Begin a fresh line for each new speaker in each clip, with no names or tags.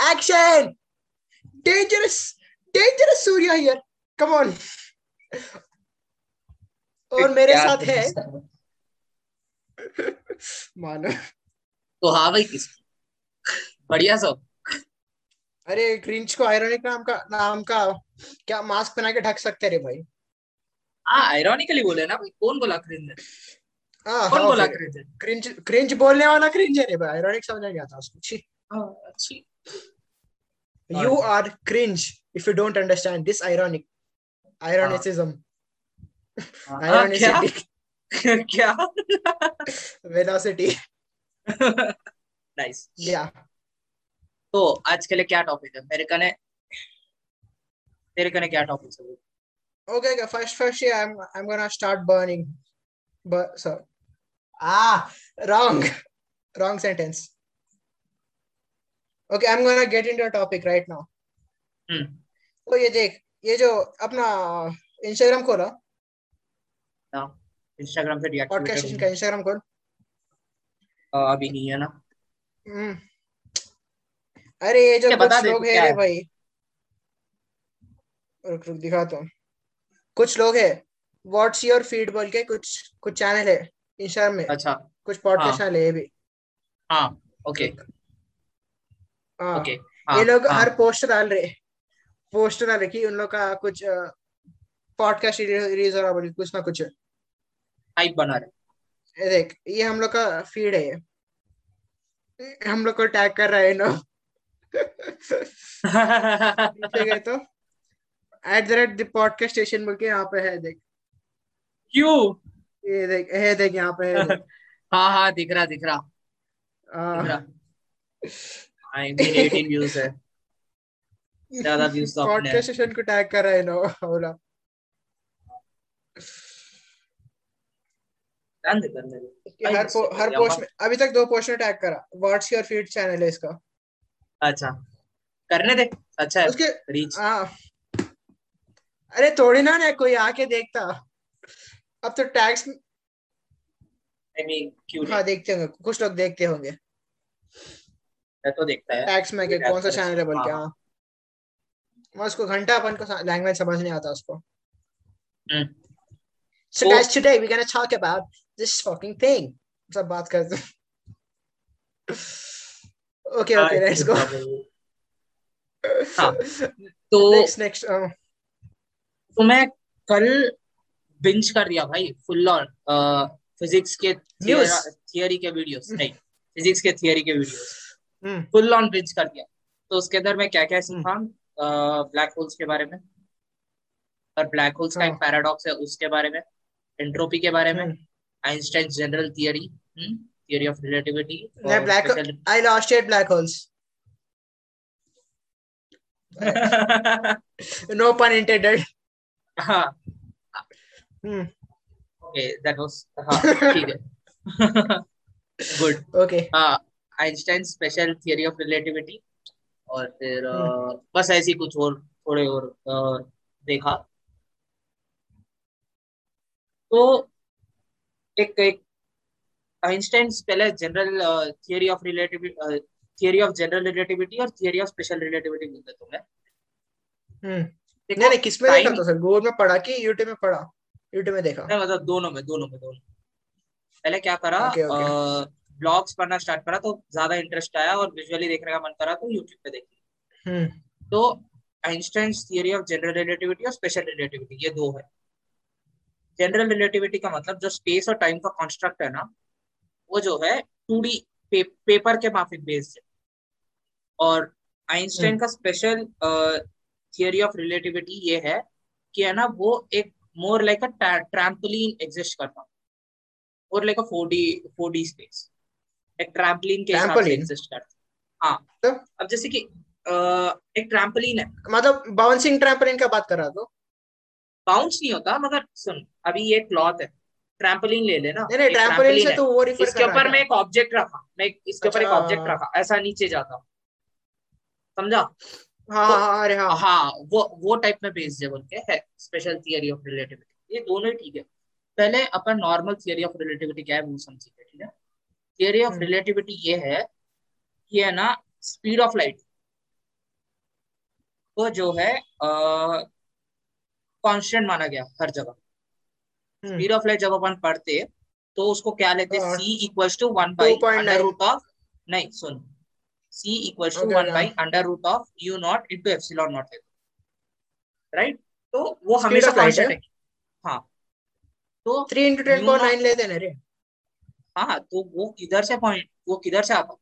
Action! Dangerous! Dangerous Surya here. Come on. और मेरे साथ है।
तो
मानो।
हाँ भाई किस बढ़िया सब।
अरे क्रिंच को आयरनिक नाम का नाम का क्या मास्क पहना के ढक सकते रे भाई?
हाँ आयरॉनिकली बोले ना भाई कौन बोला क्रिंज
हाँ
कौन
हाँ
बोला क्रिंज
क्रिंच क्रिंच बोलने वाला क्रिंच है रे भाई। आयरनिक समझ नहीं आता उसको। छी।
अच्छी
you are cringe if you don't understand this ironic ironicism
हाँ, क्या
ironicity
क्या
velocity
नाइस
yeah
तो आज के लिए क्या टॉपिक है मेरे कने तेरे कने क्या टॉपिक है
okay okay first first yeah i'm i'm gonna start burning but so ah wrong wrong sentence Okay i'm gonna get into a topic right now.
हम्म
तो ये देख ये जो अपना इंस्टाग्राम खोला।
इंस्टाग्राम पे
पॉडकास्ट का इंस्टाग्राम खोल।
अभी नहीं है ना।
हम्म। अरे ये जो
क्या
कुछ लोग है रे
है।
भाई। रुक रुक दिखाता हूँ कुछ लोग है व्हाट्स योर फ़ीड बोल के कुछ कुछ चैनल है इंस्टाग्राम में।
अच्छा।
कुछ पॉडकास्ट
हाँ।
चैनल है ये भी।
हाँ ओके
हाँ
ओके
ये
हाँ
लोग
हाँ।
हर पोस्ट डाल रहे पोस्ट डाल रहे कि उन लोग का कुछ पॉडकास्ट रिलीज़ हो रहा के कुछ ना कुछ।
हाइप बना रहे।
देख ये हम लोग का फ़ीड है। हम लोग को टैग कर रहा है नो गए तो। At the rate podcast station बोल के यहाँ पे है देख।
क्यों
ये देख है देख यहाँ पे है
हाँ हाँ दिख रहा दिख रहा। दिख रहा। आई मीन 18 व्यूज़ है। ज़्यादा व्यूज़ तो अपने
पॉडकास्ट स्टेशन को टैग कर रहा है नो बोला हर पो, हर पोस्ट में अभी तक दो पोस्ट में टैग करा। व्हाट्स योर फ़ीड चैनल है इसका?
अच्छा। करने दे। अच्छा है।
उसके
रीच
हाँ। अरे थोड़ी ना ना कोई आके देखता। अब तो टैग्स
आई मीन क्यों
हाँ देखते होंगे। कुछ लोग देखते होंगे।
मैं तो देखता है
में कि
टैग
कौन सा चैनल है बोल
हाँ
के उसको घंटा अपन को लैंग्वेज समझ नहीं आता उसको
हम्म
So guys, today we're gonna talk about this fucking thing. सब बात करते हैं. Okay, okay, let's
इसके
go.
प्रॉब्लम तो.
Uh,
तो मैं कल बिंज कर दिया भाई फुल ऑन फिजिक्स के
news.
थियरी के वीडियोस नहीं फिजिक्स के थियरी के वीडियोस. फुल ऑन बिंज कर दिया तो उसके अंदर मैं क्या क्या
Hmm.
सीखा ब्लैक होल्स के बारे में और ब्लैक होल्स का एक
हाँ.
पैराडॉक्स है उसके बारे में एंट्रोपी के बारे में. Einstein general theory
theory
of
relativity.
Special
I lost eight black holes. No pun intended.
हाँ. ओके दैट वाज हाँ ठीक है गुड
Okay.
हाँ Einstein special theory of relativity और फिर
Hmm.
बस ऐसी कुछ और थोड़े और देखा। तो एक एक आइंस्टाइन पहले general theory of relativity theory of general relativity और theory of special relativity
Hmm.
देखो
नहीं नहीं किसमें देखा था सर? गूगल में पढ़ा कि यूट्यूब में पढ़ा? यूट्यूब में देखा?
नहीं मतलब दोनों में दोनों में दोनों पहले क्या करा
ओके ओके।
ब्लॉग्स पढ़ना स्टार्ट करा तो ज़्यादा इंटरेस्ट आया और विजुअली देखने का मन करा तो यूट्यूब पे देखी।
हम्म।
तो Einstein theory of general relativity और स्पेशल रिलेटिविटी ये दो है। जनरल रिलेटिविटी का मतलब जो स्पेस और टाइम का कॉन्स्ट्रक्ट है ना वो जो है टू डी पे, पेपर के माफिक बेस्ड है और आइंस्टाइन का स्पेशल थियोरी ऑफ़ रिलेटिविटी ये है कि है ना वो एक more like a trampoline exist करता। More like a 4D 4D space एक ट्रैम्पोलिन के हिसाब से एग्जिस्ट करता हाँ।
तो?
अब जैसे कि अ, एक ट्रैम्पोलिन है।
मतलब बाउंसिंग ट्रैम्पोलिन का बात कर रहा तो?
बाउंस नहीं होता मगर सुन अभी ये क्लॉथ है। ट्रैम्पोलिन ले लेना।
नहीं नहीं ट्रैम्पोलिन से
है।
तो वो रिफर
इसके ऊपर मैं एक ऑब्जेक्ट रखा मैं इसके ऊपर एक
अच्छा।
ऑब्जेक्ट रखा ऐसा नीचे जाता समझा?
हाँ
तो
हाँ हाँ अरे हाँ।
हाँ वो वो टाइप में बेस्ड है बोल के है स्पेशल थियरी ऑफ़ रिलेटिविटी ये दोनों ही ठीक है। पहले अपन नॉर्मल थियरी ऑफ़ रिलेटिविटी क्या है वो समझिए ठीक है? थियरी ऑफ़ रिलेटिविटी ये है कि है ना स्पीड ऑफ़ लाइट को जो है कांस्टेंट माना गया हर जगह। स्पीड ऑफ़ लाइट जब अपन पढ़ते तो उसको क्या लेते? C equals to one by under root of नहीं सुन। C equals to one by under root of u not into epsilon not right तो वो हमेशा कांस्टेंट है। हाँ। तो
three into ten power nine लेते ना रे।
हाँ तो वो किधर से पॉइंट वो किधर से आता?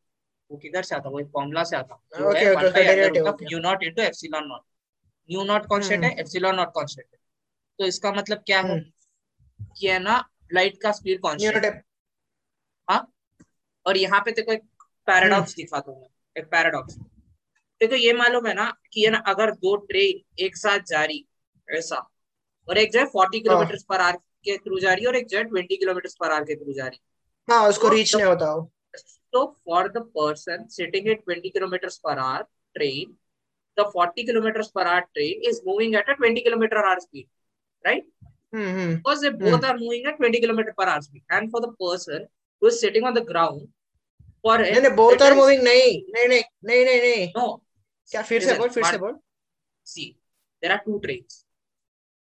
वो किधर से आता? वो एक फॉर्मूला से आता।
Okay okay okay derivative
u not into epsilon not u not constant है एप्सिलॉन नॉट कांस्टेंट है। तो इसका मतलब क्या है? हम्म। कि है ना लाइट का स्पीड कांस्टेंट हाँ। और यहाँ पे देखो एक पैराडॉक्स हम्म। दिखा दूँगा एक पैराडॉक्स देखो ये मालूम है ना कि है ना अगर दो ट्रेन एक साथ जा रही ऐसा और एक जो है फोर्टी किलोमीटर पर आर के थ्रू जा रही है और एक जो है ट्वेंटी किलोमीटर पर आर के थ्रू जा रही
है हाँ उसको रीच तो, नहीं होता हो
तो for the person sitting at twenty kilometre पर are train the 40 kilometers per hour train is moving at a 20 kilometer hour speed right
mm-hmm.
because they both mm. are moving at 20 kilometer per hour speed and for the person who is sitting on the ground
for नहीं नहीं both are moving नहीं नहीं नहीं नहीं नहीं नहीं
no
क्या फिर से बोल फिर से बोल
see there are two trains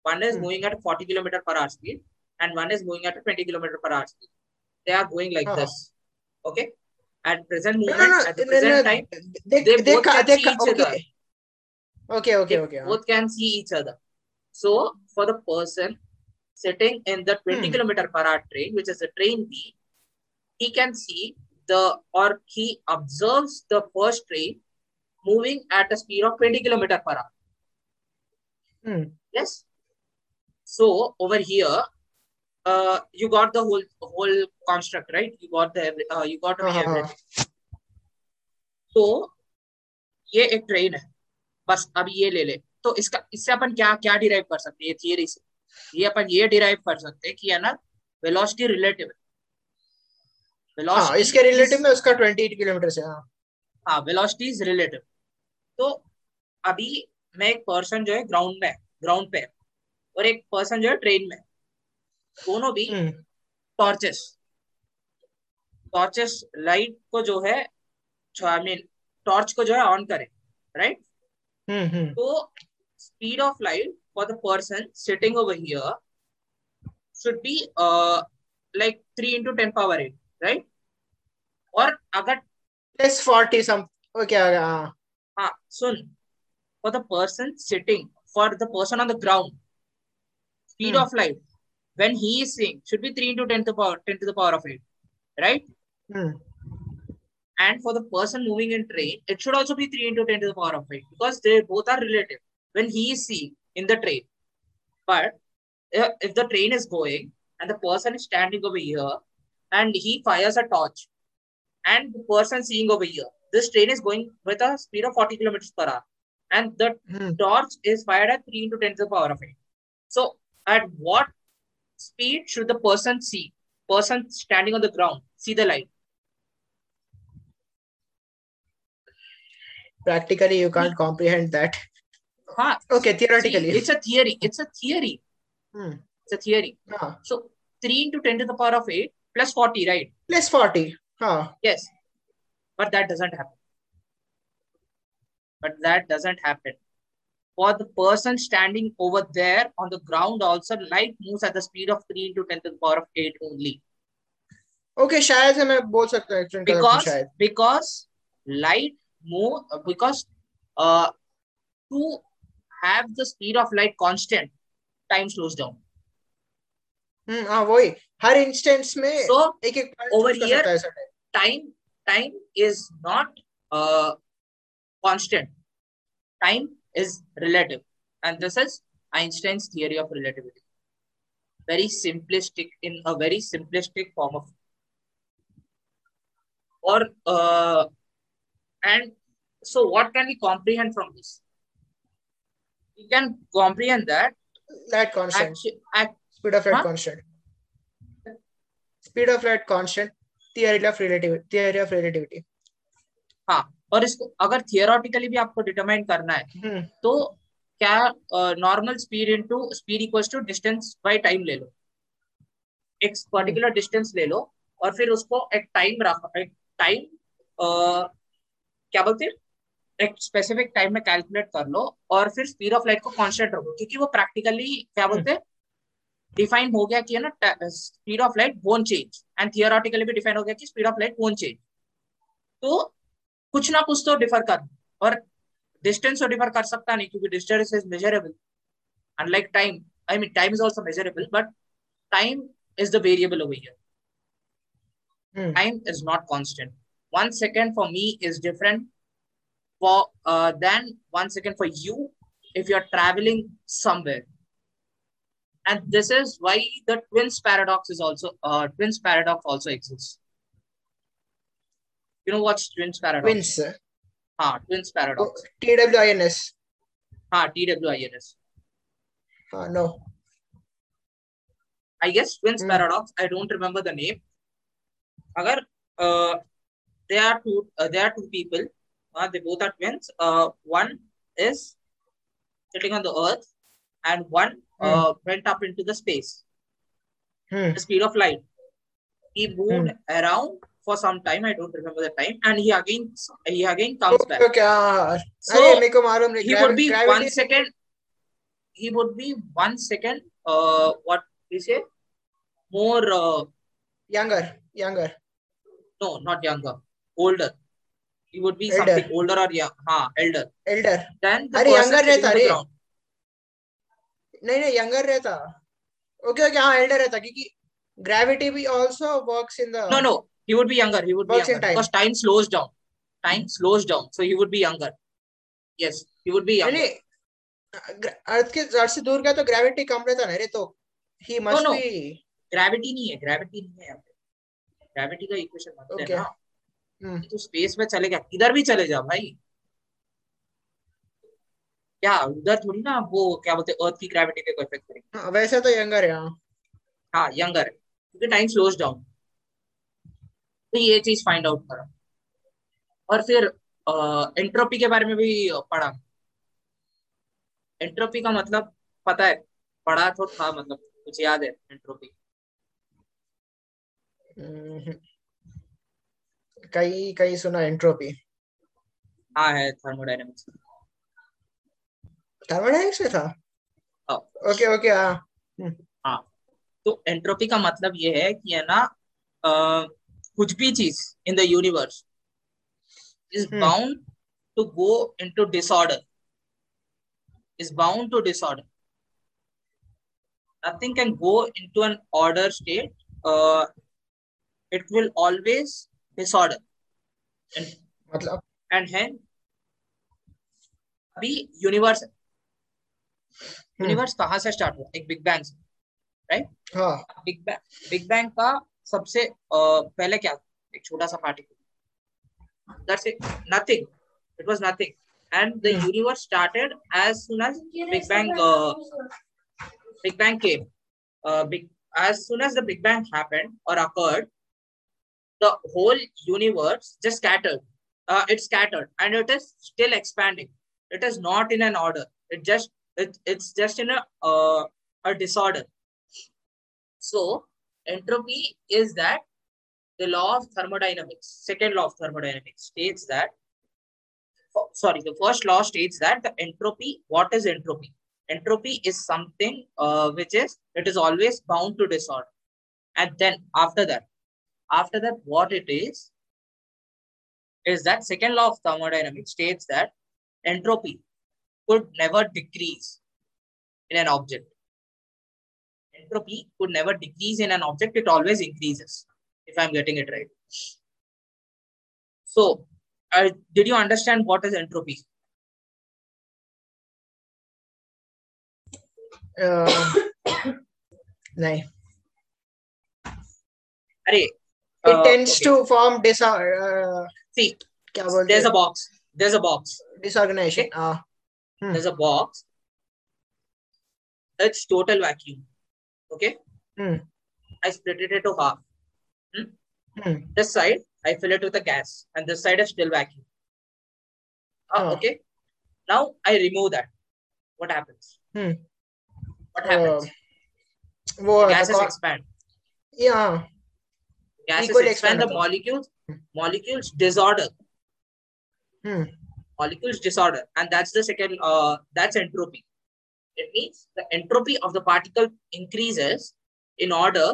one is hmm. moving at 40 kilometer per hour speed and one is moving at 20 kilometer per hour speed they are going like uh-huh. this okay at present moment no, no, no, at the present time they, they, they both can they, see each okay. other
okay okay okay
both can see each other so for the person sitting in the 20 hmm. kilometer per hour train which is the train b he can see the or he observes the first train moving at a speed of 20 kilometer per hour.
Hmm.
Yes. So over here, uh, you got the whole whole construct, right? You got the uh, you got uh-huh. everything. तो ये एक train है। बस अब ये ले ले। तो इसका इससे अपन क्या क्या डिराइव कर सकते हैं? ये थियरी से। ये अपन ये डिराइव कर सकते हैं कि है ना वेलोसिटी रिलेटिव है।
हाँ, इसके रिलेटिव में उसका 28 किलोमीटर से हाँ।
हाँ वेलोसिटी इज़ रिलेटिव तो अभी मैं एक पर्सन जो है ग्राउंड में ग्राउंड पे और एक पर्सन जो है ट्रेन में दोनों भी टॉर्चेस टॉर्चेस लाइट को जो है आई मीन टॉर्च को जो है ऑन करें राइट तो speed of light for the person sitting over here should be uh, like 3 into 10 power 8 right और अगर
प्लस फोर्टी सम ओके हाँ।
हाँ सुन। For the person sitting for the person on the ground speed of light when he is seeing should be 3 into 10 to the power 10 to the power of 8 right
hmm.
and for the person moving in train it should also be 3 into 10 to the power of 8 because they both are relative when he is seeing in the train but if the train is going and the person is standing over here and he fires a torch. And the person seeing over here, this train is going with a speed of 40 kilometers per hour. And the hmm. torch is fired at 3 into 10 to the power of 8. So, at what speed should the person see? Person standing on the ground, see the light.
Practically, you can't comprehend that.
Huh.
Okay, theoretically.
See, it's a theory. It's a theory.
Hmm.
It's a theory.
Huh.
So, 3 into 10 to the power of 8 plus 40, right?
Plus 40. Huh.
Yes. But that doesn't happen. But that doesn't happen For the person standing over there on the ground also, light moves at the speed of 3 into 10 to the power of 8 only.
Okay, शायद से मैं बोल सकता हूँ
because because light move because uh to have the speed of light constant time slows down
हम्म हाँ वही हर instance में
so,
एक एक
over here time time is not uh, constant time is relative. And this is Einstein's theory of relativity. Very simplistic in a very simplistic form of or uh, and so what can we comprehend from this? We can comprehend that
that constant.
Actually, act,
speed of light huh? constant. Speed of light constant theory of relativity theory of relativity
हाँ और इसको अगर theoretically भी आपको determine करना है
hmm.
तो क्या normal speed into speed equals to distance by time ले लो। एक पर्टिकुलर डिस्टेंस ले लो और फिर उसको एक टाइम रखो एक टाइम क्या बोलते हैं? एक स्पेसिफिक टाइम में कैलकुलेट कर लो और फिर स्पीड ऑफ़ लाइट को कांस्टेंट रखो क्योंकि वो प्रैक्टिकली क्या बोलते हैं? डिफाइन हो गया कि है ना speed of light won't change and theoretically भी डिफाइन हो गया कि speed of light won't change तो कुछ ना कुछ तो डिफर कर और डिस्टेंस तो डिफर कर सकता नहीं क्योंकि distance is measurable unlike time I mean time is also measurable but time is the variable over here.
Hmm.
Time is not constant. One second for me is different for uh, than one second for you if you're traveling somewhere. And this is why the twins paradox is also uh, twins paradox also exists. You know what's twins paradox?
Twins.
Ah, twins paradox.
T W I N S.
Ah, TWINS.
Uh, no.
I guess twins
Hmm.
paradox. I don't remember the name. Agar uh, there are two, uh, there are two people. Uh, they both are twins. Uh, one is sitting on the earth, and one uh, went up into the space.
Hmm.
The speed of light. He moved around for some time. I don't remember the time, and he again he again comes back.
okay. हाँ,
So
नहीं
he would be one second. He would be one second. Uh, what we say? More. Uh,
younger, younger.
No, not younger, older. He would be
Elder.
something older or young, हाँ, elder.
Elder.
Then the person
younger रहता,
the
अरे।
ground.
नहीं नहीं younger रहता. Okay, okay. हाँ, elder रहता क्योंकि gravity भी also works in the.
No, no, he would be younger. He would be younger
time.
because time slows down. Time slows down, so he would be younger. Yes, he would be younger.
gra- अर्थ के अर्थ से दूर गया तो gravity कम रहता ना रे तो he must
no. no.
be
Gravity नहीं है, gravity नहीं है. Gravity का equation मत
Okay.
लेना.
हम्म,
तू स्पेस में चले गया, इधर भी चले जा भाई. क्या उधर थोड़ी ना वो क्या बोलते अर्थ की ग्रेविटी पे कोई इफ़ेक्ट करेंगे.
हाँ, वैसे तो यंगर है हाँ
हाँ यंगर क्योंकि टाइम स्लोज डाउन तो ये चीज़ फाइंड आउट करा। और फिर एंट्रोपी के बारे में भी पढ़ा। एंट्रोपी का मतलब पता है पढ़ा तो था मतलब कुछ याद है एंट्रोपी
हम्म, कई कई सुना एंट्रोपी
हाँ है थर्मोडायनेमिक्स
थर्मोडायनेमिक्स में था?
हाँ।
ओके ओके हाँ।
तो एंट्रोपी का मतलब ये है कि है ना अ, कुछ भी चीज़ in the universe
is
bound to go into disorder is bound to disorder nothing can go into an order state it will always disorder
मतलब?
एंड हैं अभी यूनिवर्स यूनिवर्स कहाँ से स्टार्ट हुआ? एक बिग बैंग से
right
big bang big bang का सबसे अ, पहले क्या एक छोटा सा particle that's it nothing it was nothing and the
Hmm.
universe started as soon as big bang uh, big bang came uh, big as soon as the big bang happened or occurred the whole universe just scattered uh, it scattered and it is still expanding it is not in an order it just it, it's just in a uh, a disorder so entropy is that the law of thermodynamics second law of thermodynamics states that sorry the first law states that the entropy what is entropy? Entropy is something uh, which is it is always bound to disorder. And then after that after that what it is is that second law of thermodynamics states that entropy could never decrease in an object entropy could never decrease in an object, it always increases, if I'm getting it right. So, uh, did you understand what is entropy?
Uh, no.
Array,
it
uh,
tends
okay.
to form disorder. Uh, See,
there's a box. There's a box.
Disorganization. Okay. Uh, hmm.
There's a box. It's total vacuum. Okay.
Mm.
I split it into half.
Mm? Mm.
This side, I fill it with the gas, and this side is still vacuum. Ah,
oh.
Okay. Now I remove that. What happens? What happens?
Uh, well,
gases expand.
Yeah.
Gases
Equal
expand. The molecules, molecules disorder.
Hmm.
Molecules disorder, and that's the second. Uh, that's entropy. It means the entropy of the particle increases in order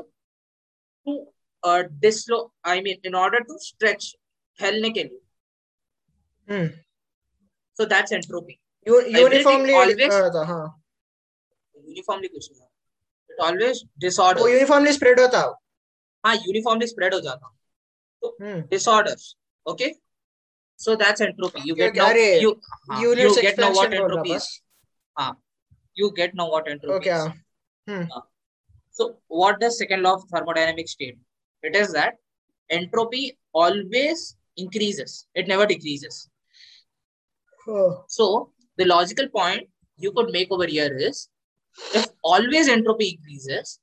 to uh, dislo. I mean, in order to stretch. फैलने के लिए.
Hmm.
So that's entropy.
You- uniformly
always-
होता हाँ
Uniformly कुछ नहीं. It always disorder.
वो uniformly spread होता है
हाँ uniformly spread हो जाता.
हम्म
disorders. Okay. So that's entropy. You
Okay,
get now.
अरे,
You, हाँ, you
units
get now what
expansion बोल
entropy
रहा
is.
बस
you get now what entropy
okay.
is.
Hmm.
Uh, so what the second law of thermodynamics state? It is that entropy always increases. It never decreases. So the logical point you could make over here is if always entropy increases,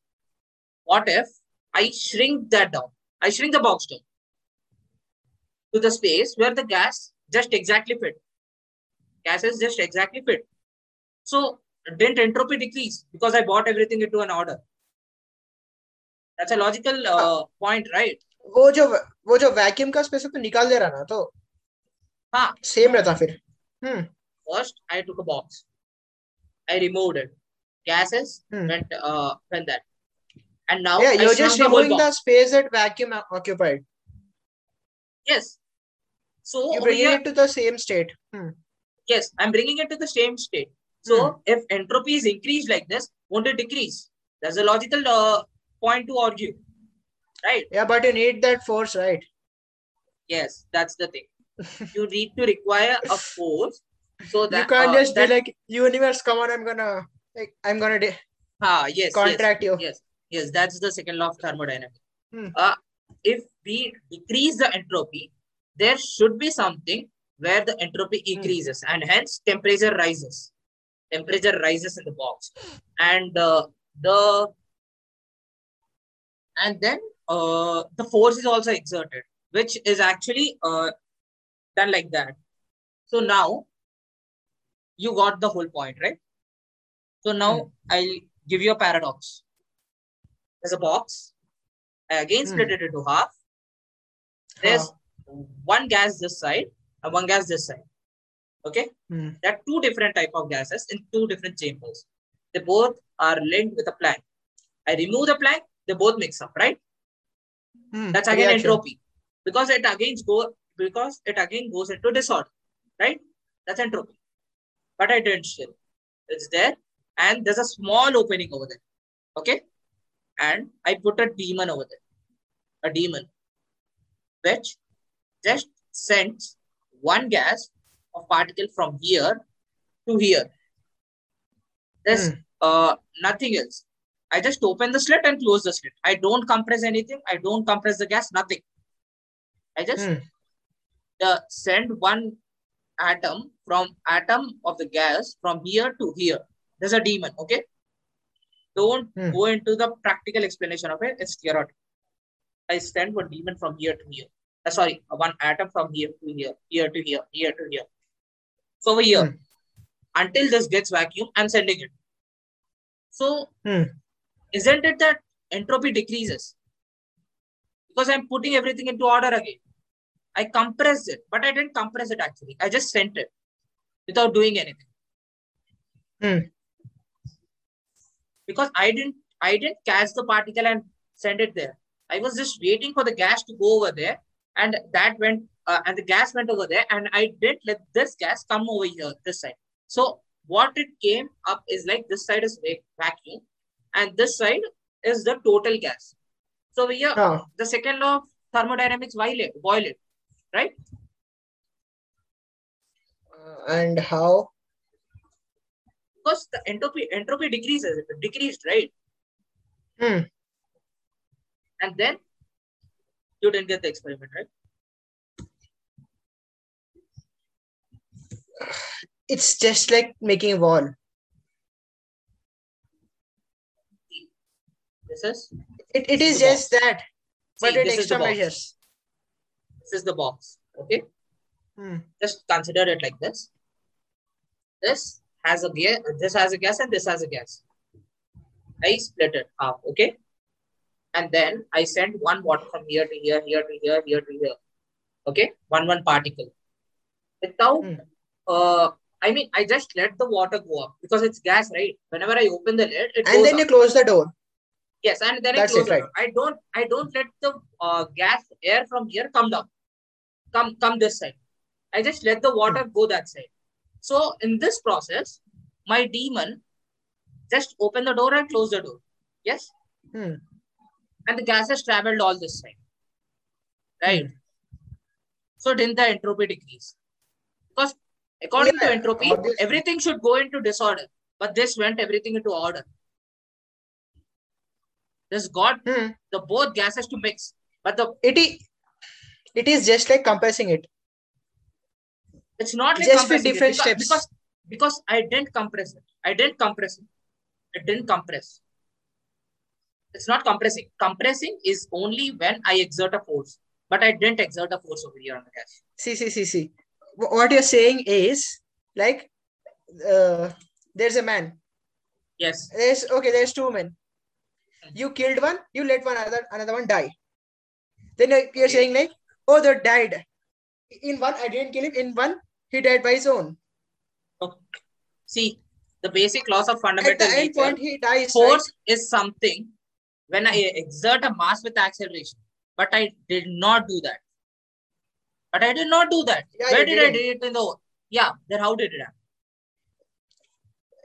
what if I shrink that down? I shrink the box down to the space where the gas just exactly fit. Gas is just exactly fit. So didn't entropy decrease because I bought everything into an order? That's a logical uh, point, right?
वो जो वो जो vacuum का space तो निकाल दे रहा ना तो
हाँ
सेम रहता फिर हम्म
First, I took a box. I removed it. Gases
Hmm.
went uh went that. And now
yeah
I
you're
shrunk
just
the whole
removing the
box.
space that vacuum occupied
Yes. So
you
over
bring
here,
it to the same state hmm.
yes, I'm bringing it to the same state. So if entropy is increased like this, won't it decrease? That's a logical uh, point to argue, right?
yeah but you need that force right
Yes, that's the thing. you need to require a force so that
you can't
uh,
just
that,
be like universe come on i'm gonna like i'm gonna de-
ah, yes, yes,
contract you
yes, yes, that's the second law of thermodynamics.
Hmm.
Uh, if we decrease the entropy, there should be something where the entropy
Hmm.
increases and hence temperature rises. Temperature rises in the box, and uh, the and then uh, the force is also exerted, which is actually uh, done like that. So now you got the whole point, right? So now
Hmm.
I'll give you a paradox. There's a box. I again
Hmm.
split it into half. There's one gas this side and one gas this side. Okay.
Hmm.
There are two different type of gases in two different chambers. They both are linked with a plank. I remove the plank, they both mix up, right?
Hmm.
That's again
Reaction.
entropy because it again go because it again goes into disorder, right? That's entropy. But I didn't still. It's there, and there's a small opening over there. Okay, and I put a demon over there, a demon, which just sends one gas of particle from here to here. There's uh nothing else. I just open the slit and close the slit. I don't compress anything. I don't compress the gas. Nothing. I just
Hmm.
uh, send one atom from atom of the gas from here to here. There's a demon. Okay. Don't
Hmm.
go into the practical explanation of it. It's theoretical. I send one demon from here to here. Uh, sorry, one atom from here to here, here to here, here to here. So over here,
Hmm.
until this gets vacuum, I'm sending it. So
Hmm.
isn't it that entropy decreases? Because I'm putting everything into order again. I compressed it, but I didn't compress it actually. I just sent it without doing anything.
Hmm.
Because I didn't I didn't catch the particle and send it there. I was just waiting for the gas to go over there, and that went uh, and the gas went over there, and I didn't let this gas come over here this side. So what it came up is like this side is va- vacuum, and this side is the total gas. So over here,
Huh.
the second law of thermodynamics violate, violate, right?
Uh, and how
Because the entropy entropy decreases, it decreased, right?
Hmm.
And then you didn't get the experiment, right?
It's just like making a wall
This is
it, it is just that but
See,
it
this is the
extra
box.
measures
this is the box. Okay,
Hmm.
just consider it like this. This has a gas, this has a gas, and this has a gas. I split it half, okay? And then I sent one water from here to here, here to here, here to here. Okay, one one particle. Without
Hmm.
Uh, I mean, I just let the water go up because it's gas, right? Whenever I open the lid, it
And then
up.
you close the door.
Yes, and then
That's
I close
it,
the
right.
door. I don't, I don't let the uh, gas air from here come down, come, come this side. I just let the water go that side. So in this process, my demon just open the door and close the door. Yes,
Hmm.
and the gas has traveled all this side, right? So didn't the entropy decrease? Because according
Yeah,
to entropy,
obviously.
everything should go into disorder, but this went everything into order. This got
Hmm.
the both gases to mix, but the
It is, it is just like compressing it.
it's not like
Just with different
because,
steps.
because because I didn't compress it. I didn't compress it. It didn't compress. It's not compressing. Compressing is only when I exert a force, but I didn't exert a force over here on the gas.
See, see, see, see. Wh- What you're saying is like uh, there's a man.
Yes,
There's okay, there's two men. You killed one, you let one another another one die. Then you're saying like, oh, they died. In one, I didn't kill him. In one, he died by his own.
see the basic laws of fundamental At
the end
nature.
point, he dies.
Force is something when I exert a mass with acceleration, but I did not do that. But I did not do that.
Yeah,
Where
you
did I do it in the? Yeah, then how did it happen?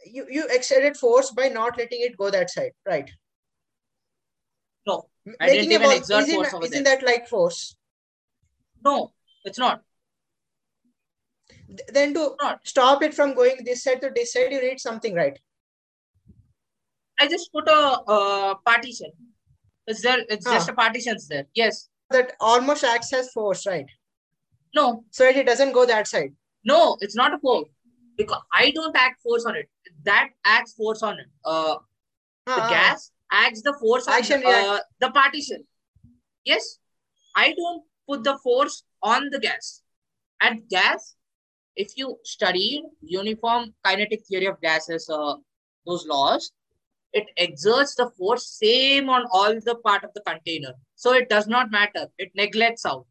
You you exerted force by not letting it go that side, right?
No, I didn't even exert
isn't,
force over
isn't that like force?
No, it's not.
Then to
Not.
stop it from going this side to this side, you need something, right?
I just put a uh, partition. It's there. It's just
Huh.
a partitions there. Yes.
That almost acts as force, right?
No.
So it doesn't go that side.
No. It's not a force because I don't act force on it. That acts force on it. Uh, the
Ah, ah,
gas acts the force on uh, the partition. Yes, I don't put the force on the gas. And gas, if you study uniform kinetic theory of gases, uh, those laws, it exerts the force same on all the part of the container. So it does not matter. It neglects out.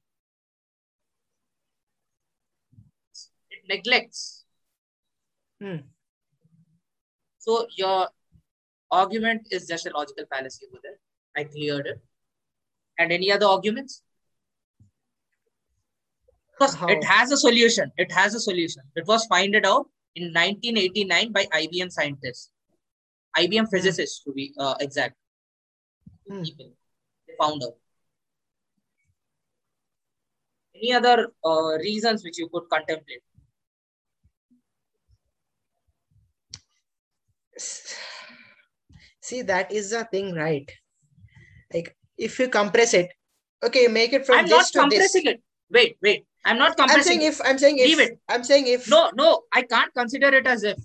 It neglects.
Hmm.
So your argument is just a logical fallacy over there. I cleared it. And any other arguments? Because
How?
it has a solution. It has a solution. It was found out in 1989 by IBM scientists, IBM physicists to be uh, exact.
Hmm.
People they found out. Any other uh, reasons which you could contemplate?
See, that is the thing, right? Like if you compress it, okay, make it from
I'm not
this to this.
compressing it. Wait, wait. I'm not compressing
I'm
saying
if I'm saying if
Leave it.
I'm saying if
No, no, I can't consider it as if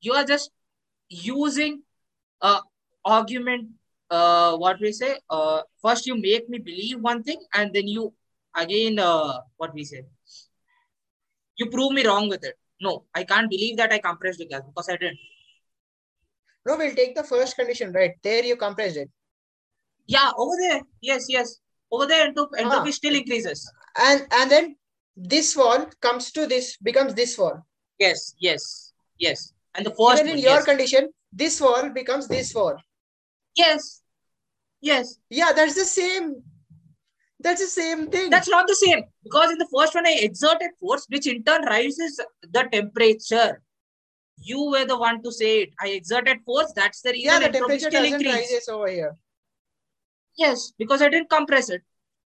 you are just using uh argument. Uh, what we say? Uh, first you make me believe one thing, and then you again uh, what we say? You prove me wrong with it. No, I can't believe that I compressed the gas because I didn't.
No, we'll take the first condition, right? There you compressed it.
Yeah, over there. Yes, yes. Over there, entropy, ah. entropy still increases.
And and then this wall comes to this, becomes this wall.
Yes, yes, yes. And the first
Even in
one,
your
yes.
condition, this wall becomes this wall.
yes, yes.
Yeah, that's the same. That's the same thing.
That's not the same because in the first one I exerted force, which in turn rises the temperature. You were the one to say it. I exerted force. That's the reason
yeah, the temperature
still
doesn't
increased.
rises over here.
Yes, because I didn't compress it.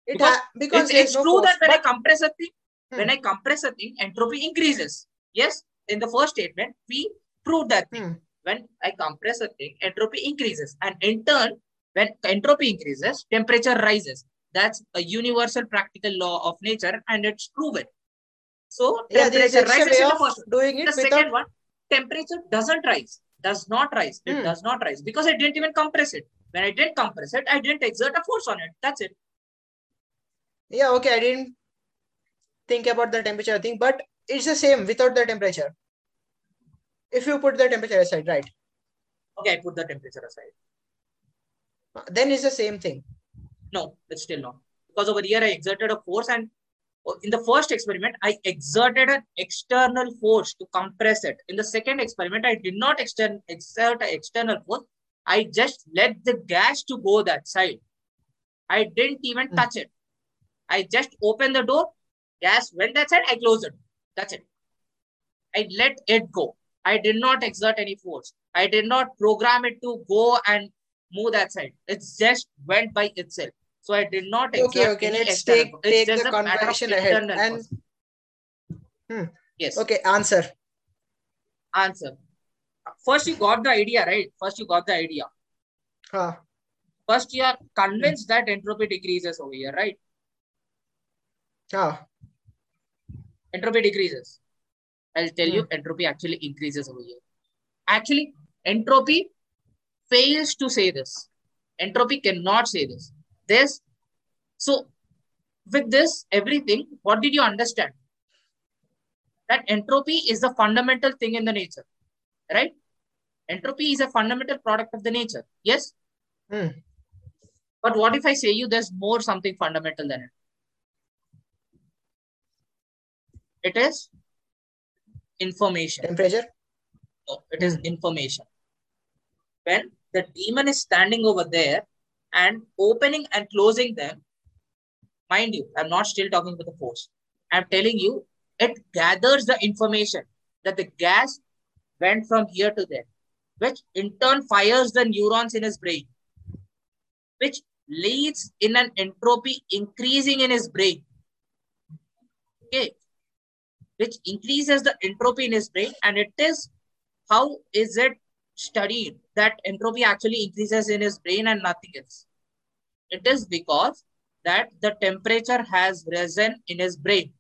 It
Because
ha- because
It's, it's
no
true
force,
that when
but-
I compress a thing, when
Hmm.
I compress a thing, entropy increases. Yes, in the first statement, we proved that thing.
Hmm.
When I compress a thing, entropy increases. And in turn, when entropy increases, temperature rises. That's a universal practical law of nature and it's proven. So
yeah,
temperature
extra
rises
way
in the
of doing
The
it
second one, temperature doesn't rise, does not rise. It
Hmm.
does not rise because I didn't even compress it. When I didn't compress it, I didn't exert a force on it. That's it.
Yeah, okay, I didn't think about the temperature thing, but it's the same without the temperature. If you put the temperature aside, right?
Okay, I put the temperature aside.
Then it's the same thing.
No, it's still not. Because over here I exerted a force and in the first experiment, I exerted an external force to compress it. In the second experiment, I did not extern, exert an external force. I just let the gas to go that side. I didn't even
Hmm.
touch it. I just opened the door, gas went that side, I closed it. That's it. I let it go. I did not exert any force. I did not program it to go and move that side. It just went by itself. So I did not
Okay, okay, let's take- take the
a
conversation ahead and- Hmm.
Yes.
Okay, answer.
Answer. First, you got the idea, right? First, you got the idea.
Huh.
First, you are convinced that entropy decreases over here, right?
Huh.
Entropy decreases. I'll tell you,
Hmm.
entropy actually increases over here. Actually, entropy fails to say this. Entropy cannot say this. This. So, with this, everything, what did you understand? That entropy is the fundamental thing in the nature, right? Entropy is a fundamental product of the nature. Yes?
Hmm.
But what if I say you there's more something fundamental than it? It is information.
Temperature?
No, it is information. When the demon is standing over there and opening and closing them, mind you, I'm not still talking with the force. I'm telling you, it gathers the information that the gas went from here to there, which in turn fires the neurons in his brain, which leads in an entropy increasing in his brain. Okay. Which increases the entropy in his brain, and it is how is it studied that entropy actually increases in his brain and nothing else? It is because that the temperature has risen in his brain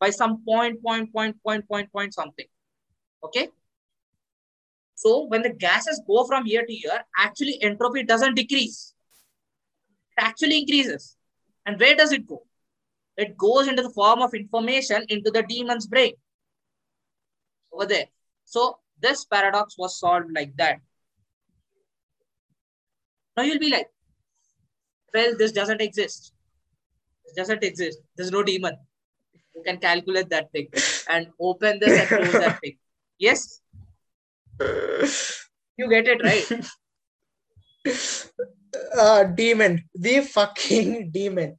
by some point, point, point, point, point, point something. Okay. So when the gases go from here to here, actually entropy doesn't decrease. It actually increases. And where does it go? It goes into the form of information into the demon's brain. Over there. So this paradox was solved like that. Now you'll be like, well, this doesn't exist. This doesn't exist. There's no demon. You can calculate that thing and open this and close that thing. Yes, you get it right.
uh, demon. The fucking demon.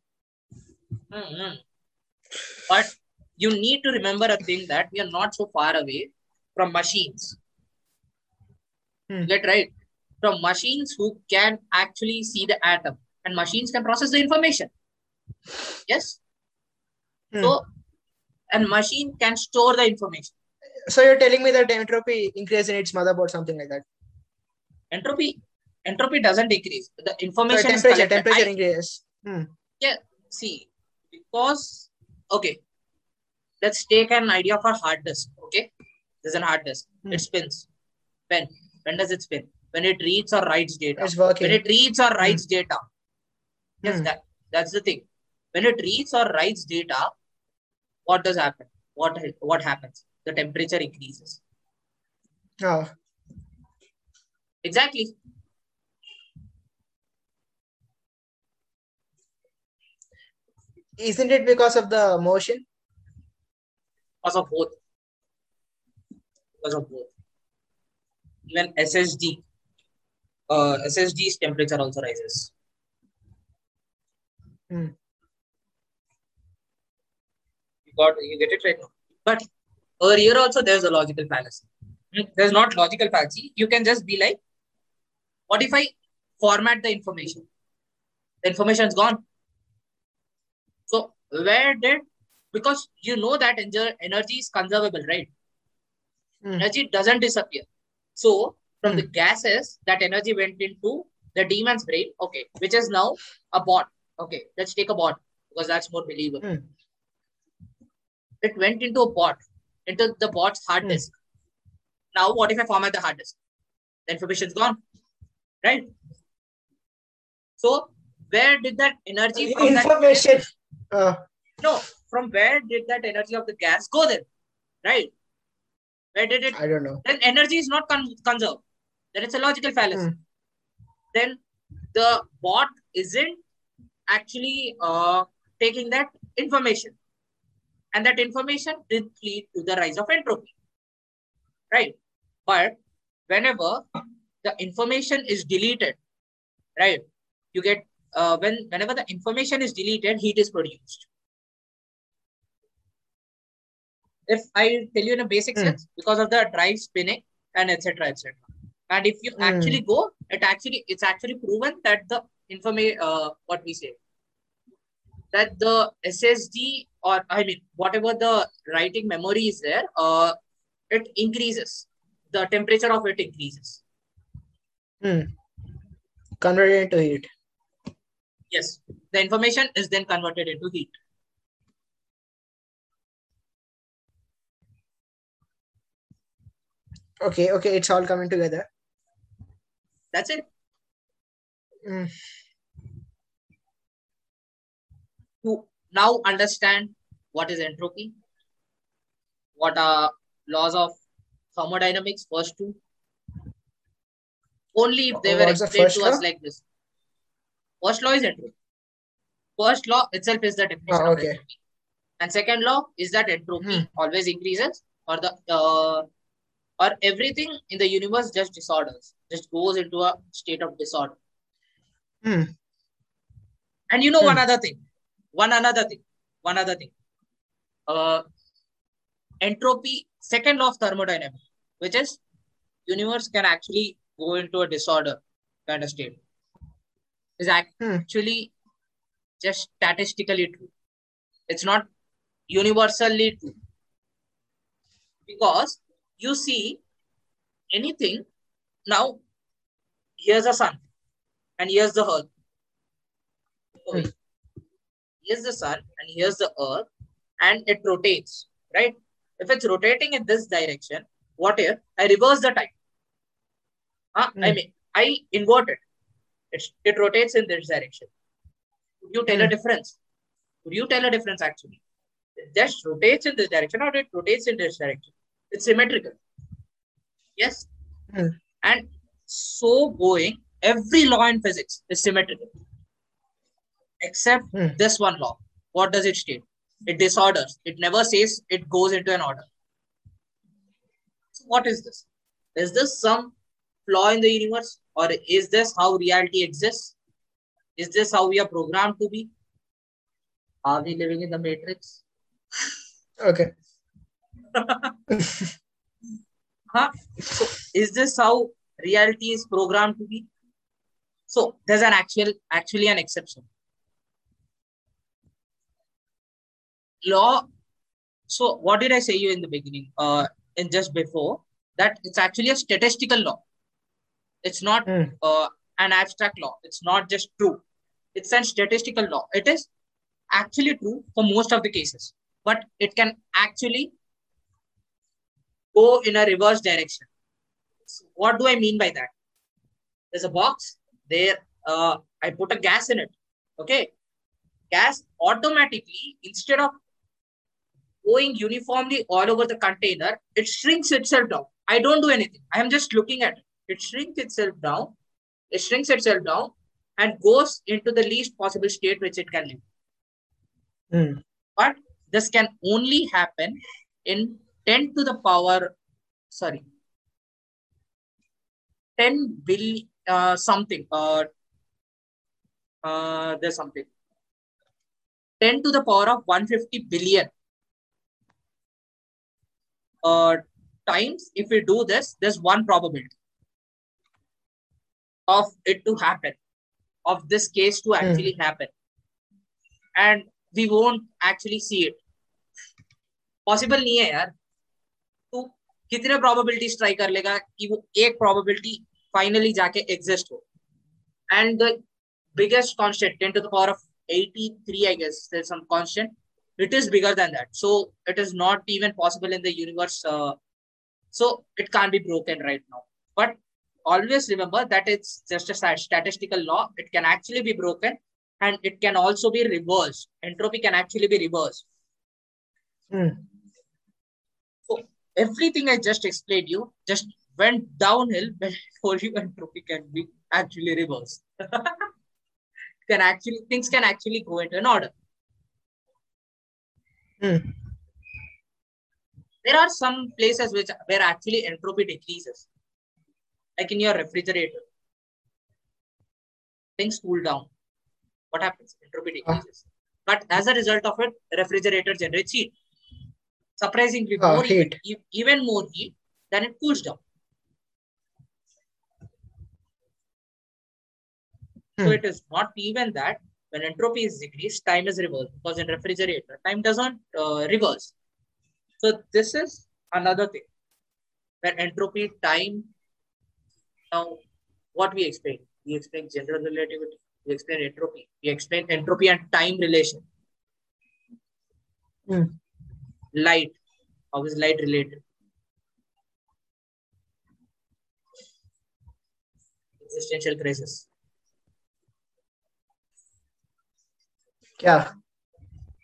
Mhm. But you need to remember a thing that we are not so far away from machines.
Hmm.
Get right? From machines who can actually see the atom and machines can process the information. Yes?
Hmm.
So, and machine can store the information.
So you're telling me that entropy increases in its motherboard, something like that.
Entropy, entropy doesn't decrease. The
So
information is
temperature,
collected.
temperature
I-
increases. Hmm.
see because okay let's take an idea for hard disk there's an hard disk.
Hmm.
it spins. When when does it spin? When it reads or writes data.
It's working.
when it reads or writes data. Yes
Hmm.
that that's the thing. When it reads or writes data what does happen? What what happens? The temperature increases.
Oh.
exactly.
Isn't it because of the motion?
because of both because of both. Even ssd uh, ssd's temperature also rises.
Hmm.
you got you get it right now? But over here also there's a logical fallacy. Hmm, there's not logical fallacy. You can just be like what if i format the information? The information's gone. So where did because you know that energy is conservable right
Hmm.
energy doesn't disappear. So from
Hmm.
the gases, that energy went into the demon's brain. Okay, which is now a bot. Okay, let's take a bot because that's more believable.
Hmm.
It went into a bot, into the bot's hard
Hmm.
disk. Now, what if I format the hard disk? The information's gone, right? So where did that energy from that
Information. Uh,
no from where did that energy of the gas go then? Right? Where did it
I don't know.
then energy is not con- conserved. Then it's a logical fallacy.
Hmm.
Then the bot isn't actually uh, taking that information. And that information did lead to the rise of entropy. Right? But whenever the information is deleted, right? You get uh, when whenever the information is deleted, heat is produced. If I tell you in a basic
Mm.
sense, because of the drive spinning and etc. etc. And if you
Mm.
actually go, it actually it's actually proven that the information uh, what we say that the SSD or I mean whatever the writing memory is there, uh, it increases. The temperature of it increases.
Hmm. Converted into heat.
Yes, the information is then converted into heat.
Okay, okay, it's all coming together.
That's it.
Mm.
To now understand what is entropy, what are laws of thermodynamics, first two. Only if they
Oh,
were
what's
explained to us like this. First law is entropy. First law itself is the definition
Oh,
of
okay.
entropy. And second law is that entropy
Hmm.
always increases or the uh, or everything in the universe just disorders, just goes into a state of disorder.
Hmm.
And you know one
Hmm.
other thing, one another thing, one other thing. Uh, entropy, second law of thermodynamics, which is universe can actually go into a disorder kind of state, is
Hmm.
actually just statistically true. It's not universally true because you see anything now. Here's the sun, and here's the earth. Okay. Here's the sun, and here's the earth, and it rotates, right? If it's rotating in this direction, what if I reverse the time? Huh? I
Hmm.
mean, I invert it. It's, it rotates in this direction. Could you tell a
Hmm.
difference? Could you tell a difference actually? It just rotates in this direction or it rotates in this direction. It's symmetrical. Yes.
Hmm.
And so going, every law in physics is symmetrical. Except
Hmm.
this one law. What does it state? It disorders. It never says it goes into an order. So what is this? Is this some flaw in the universe? Or is this how reality exists? Is this how we are programmed to be? Are we living in the matrix?
Okay.
Huh? So is this how reality is programmed to be? So there's an actual actually an exception. Law. So what did I say you in the beginning? Uh, in just before that it's actually a statistical law. It's not
Hmm.
uh, an abstract law. It's not just true. It's a statistical law. It is actually true for most of the cases, but it can actually go in a reverse direction. So what do I mean by that? There's a box there. Uh, I put a gas in it. Okay, gas automatically instead of going uniformly all over the container, it shrinks itself down. I don't do anything. I am just looking at it. It shrinks itself down. It shrinks itself down and goes into the least possible state which it can live.
Hmm.
But this can only happen in 10 to the power, sorry, 10 bill uh, something. Uh, uh, there's something. 10 to the power of 150 billion uh, times. If we do this, there's one probability of it to happen, of this case to actually happen. And we won't actually see it. Possible नहीं है यार तू कितने probabilities try कर लेगा कि वो एक प्रोबेबिलिटी फाइनली जाके एग्जिस्ट हो and the biggest constant 10 to the power of 83 i guess there's some constant it is bigger than that so it is not even possible in the universe uh, so it can't be broken right now but always remember that it's just a stat- statistical law it can actually be broken and it can also be reversed entropy can actually be reversed
Hmm.
everything I just explained you just went downhill before you entropy can be actually reversed. can actually things can actually go into an order.
Hmm.
There are some places which where actually entropy decreases, like in your refrigerator. Things cool down. What happens? Entropy
Ah.
decreases. But as a result of it, refrigerator generates heat. Surprisingly,
Ah,
more
heat.
heat, e- even more heat, then it cools down. So
Hmm.
it is not even that when entropy is decreased, time is reversed because in refrigerator, time doesn't uh, reverse. So this is another thing. When entropy, time, now what we explain? We explain general relativity, we explain entropy, we explain entropy and time relation.
Hmm.
Light, how is light related? Existential crisis.
क्या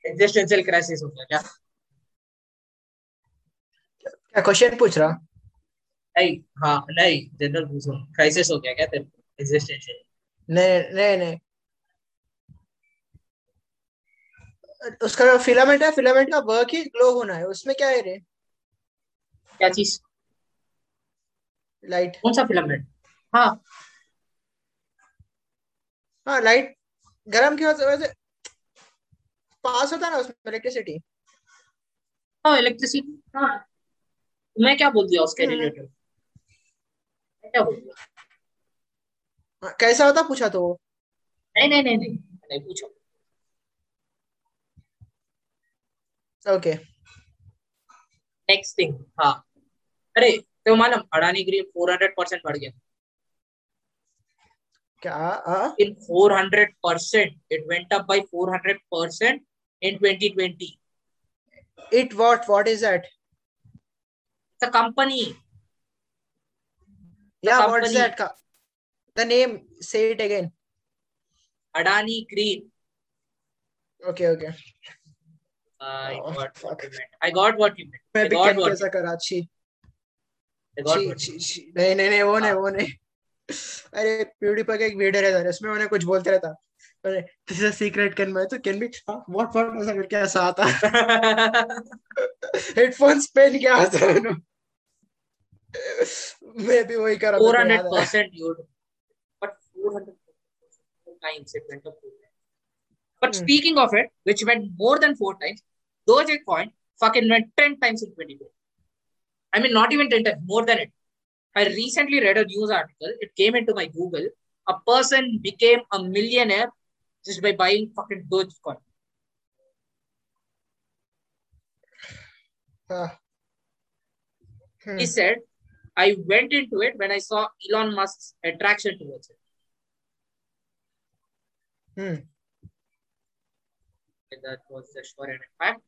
Existential crisis हो गया क्या?
क्या question पूछ रहा
नहीं हाँ नहीं जनरल पूछो क्राइसिस हो गया क्या तेरे एग्जिस्टेंशियल
नहीं नहीं नहीं उसका जो फिलामेंट है फिलामेंट का वर्क ही ग्लो होना है। उसमें क्या है रे?
क्या चीज़?
लाइट
कौन सा फिलामेंट? हाँ।
हाँ लाइट गर्म की वजह से पास होता है ना उसमें इलेक्ट्रिसिटी
हाँ इलेक्ट्रिसिटी हाँ। मैं क्या बोल दिया उसके
हम्म।
रिलेटेड क्या बोल दिया?
कैसा होता? पूछा तो वो।
नहीं नहीं नहीं नहीं। नहीं पूछो।
ओके
नेक्स्ट थिंग हाँ अरे तो मालूम अडानी ग्रीन 400 परसेंट बढ़ गया
क्या
in 400 percent it went up by 400 percent in 2020
it what what is
that the company
the yeah
company.
what's that the name say it again
adani green
okay okay
I
Oh,
got what you meant. I got what you meant.
मैं
I
भी
got
can
what,
कैसा करा छी
I got
छी
what
छी छी नहीं नहीं नहीं वो नहीं
हाँ।
वो नहीं अरे प्यूडीफाई का एक वीडियो रहता है उसमें उन्हें कुछ बोलते रहता अरे this is a secret can मैं तो कैन बी व्हाट व्हाट ऐसा करके ऐसा आता हेडफोन्स पहन के आता है मैं भी वही कर रहा
Four
था
hundred percent, dude. But four hundred times it went up. But
Hmm.
speaking of it, which went more than four times, Dogecoin fucking went ten times in 2020. I mean, not even ten times, more than it. I recently read a news article. It came into my Google. A person became a millionaire just by buying fucking Dogecoin.
हाँ. Hmm.
He said, I went into it when I saw Elon Musk's attraction towards it.
Hmm.
That was the and impact.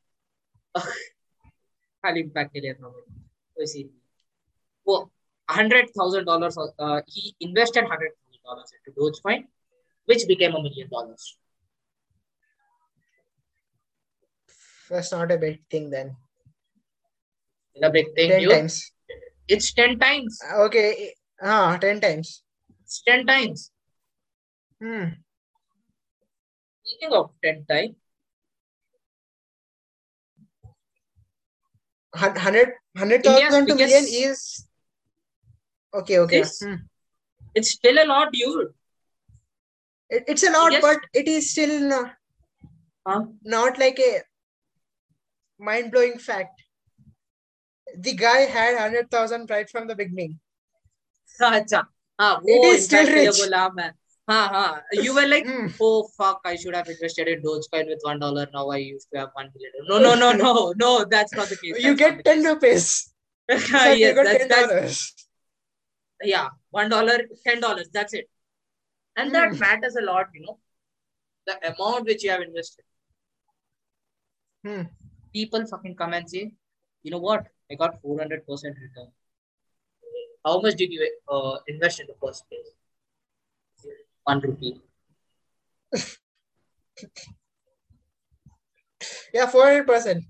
खाली impact के लिए था वो कोई scene नहीं वो hundred thousand dollars uh, he invested hundred thousand dollars into Dogecoin which became a million dollars
That's not a big thing then.
the big thing
Ten
dude.
times.
it's 10 times
Okay. Ah, ten times.
it's 10 times
Hmm.
speaking of 10 times
Hun- Hundred hundred
India's
thousand to million
biggest-
is okay. Okay.
This-
Hmm.
it's still a lot dude
It, it's a lot,
Yes.
but it is still not,
huh?
not like a mind blowing fact. The guy had hundred thousand right from the beginning.
अच्छा हाँ
It
वो
is still
impact के लिए
rich.
बोला मैं हाँ हाँ। You were like
Hmm.
oh fuck I should have invested in Dogecoin with one dollar. Now I used to have one million. No no no no no that's not the case.
You
That's
get ten rupees. you
yes
got
that's, that's yeah one dollar ten dollars that's it. And that
Hmm.
matters a lot you know the amount which you have invested.
Hmm.
people fucking come and say you know what? I got 400 percent return. How much did you uh, invest in the first place one rupee.
yeah, 400%.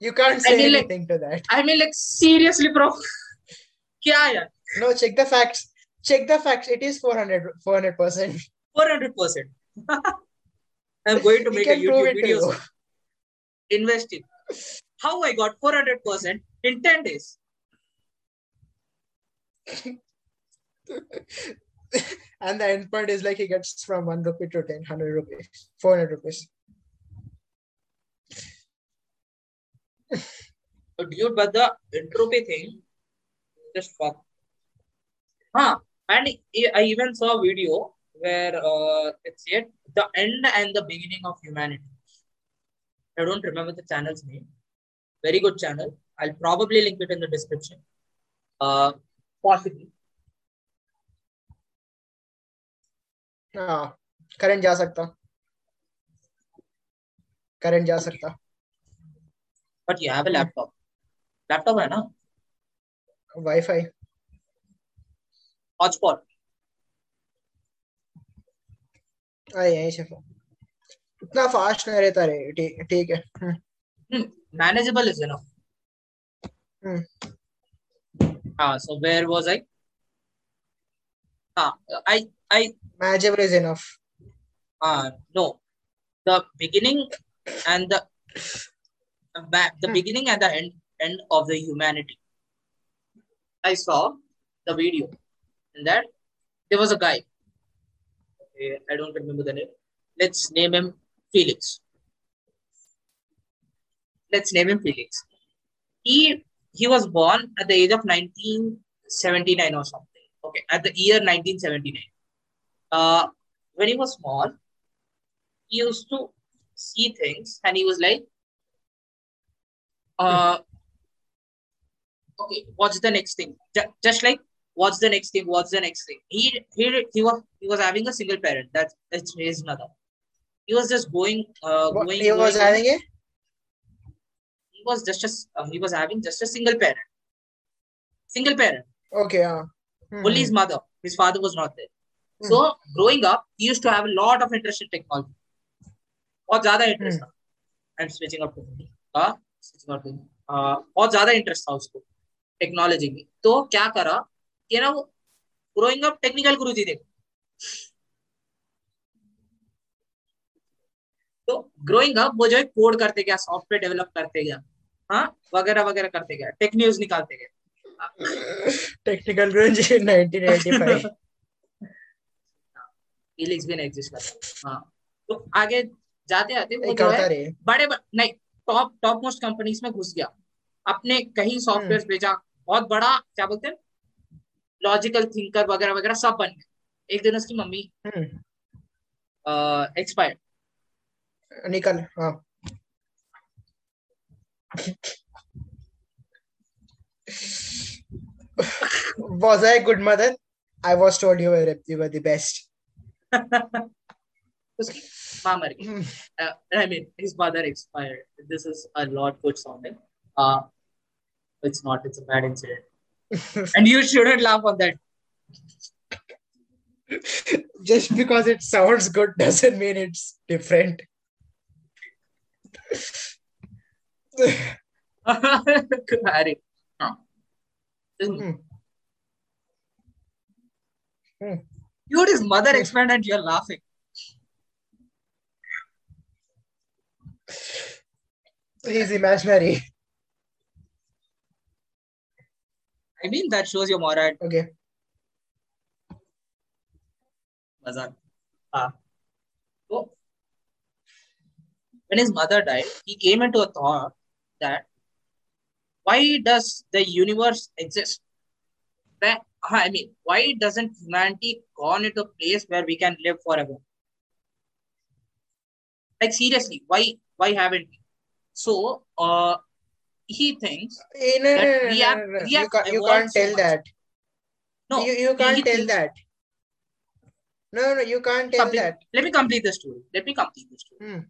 You can't say
I mean,
anything like, to that.
I mean, like, seriously, bro. Kya yaar?
No, check the facts. Check the facts. It is 400 400%.
400%. I'm going to make a YouTube video. Investing. How I got 400% in 10 days.
and the end point is like he gets from 1 rupee to 10, 100 rupees, 400 rupees.
Dude, but the entropy thing, just fuck. Huh. And I even saw a video where uh, it said the end and the beginning of humanity. I don't remember the channel's name. Very good channel. I'll probably link it in the description. Uh, possibly.
हाँ, current जा सकता। Current जा सकता।
But you have a laptop laptop है ना?
Wifi
hotspot
हाँ, यहीं से। इतना फास्ट नहीं रहता रे ठीक है।
मैनेजेबल इज़ यू
नो
हाँ so where was I was I? Ah, I I
manageable is enough
uh no. The beginning and the uh, the
Hmm.
beginning and the end end of the humanity. I saw the video, and that there was a guy. Okay, I don't remember the name. Let's name him Felix. Let's name him Felix. He he was born at the age of 1979 or something. Okay, at the year 1979. Uh, when he was small, he used to see things, and he was like, uh, okay, what's the next thing? Just like what's the next thing? What's the next thing? He he he was he was having a single parent. That's that's his mother. He was just going uh
What
going.
he was having a
He was just a uh, he was having just a single parent. Single parent.
okay हाँ हम्म,
Only his mother. His father was not there.
Hmm.
So growing up, he used to have a lot of interest in technology. बहुत ज़्यादा interest था I am switching up का switching out बहुत ज़्यादा interest था उसको technology में तो क्या करा कि ना वो ग्रोइंग अप टेक्निकल गुरुजी देखो तो ग्रोइंग अप वो जो है कोड करते गया सॉफ्टवेयर डेवलप करते गया हाँ वगैरह वगैरह करते गया टेक न्यूज़ निकालते गया
technical grunge in 1985
फीलिंग्स भी नहीं एग्जिस्ट करता। हाँ। तो आगे जाते आते वो जो है बड़े ब- नहीं टॉप टॉप मोस्ट कंपनीज़ में घुस गया। अपने कहीं सॉफ्टवेयर भेजा। बहुत बड़ा क्या बोलते हैं? लॉजिकल थिंकर वगैरह वगैरह सब बन गए। एक दिन उसकी मम्मी
हम्म,
एक्सपायर
निकल हाँ। was I a good mother? I was told you were, you were the best.
Uh, I mean, his mother expired. This is a lot good sounding. Uh, it's not, it's a bad incident. and you shouldn't laugh on that.
Just because it sounds good doesn't mean it's different.
Harry,
Hmm. Hmm.
Dude, his mother expanded, and you're laughing.
He's imaginary.
I mean, that shows your moral.
Okay.
Mazak. Ah. So, when his mother died, he came into a thought that why does the universe exist? That, I mean, why doesn't humanity gone into a place where we can live forever? Like seriously, why why haven't we? So, uh, he thinks
Eh, no,
That
no,
we have-
no, no.
we
You
have
can't, you can't tell that.
no.
You, you can't tell
thinks-
that. No, no, you can't tell
Complete-
that.
Let me complete the story. Let me complete the story.
Hmm.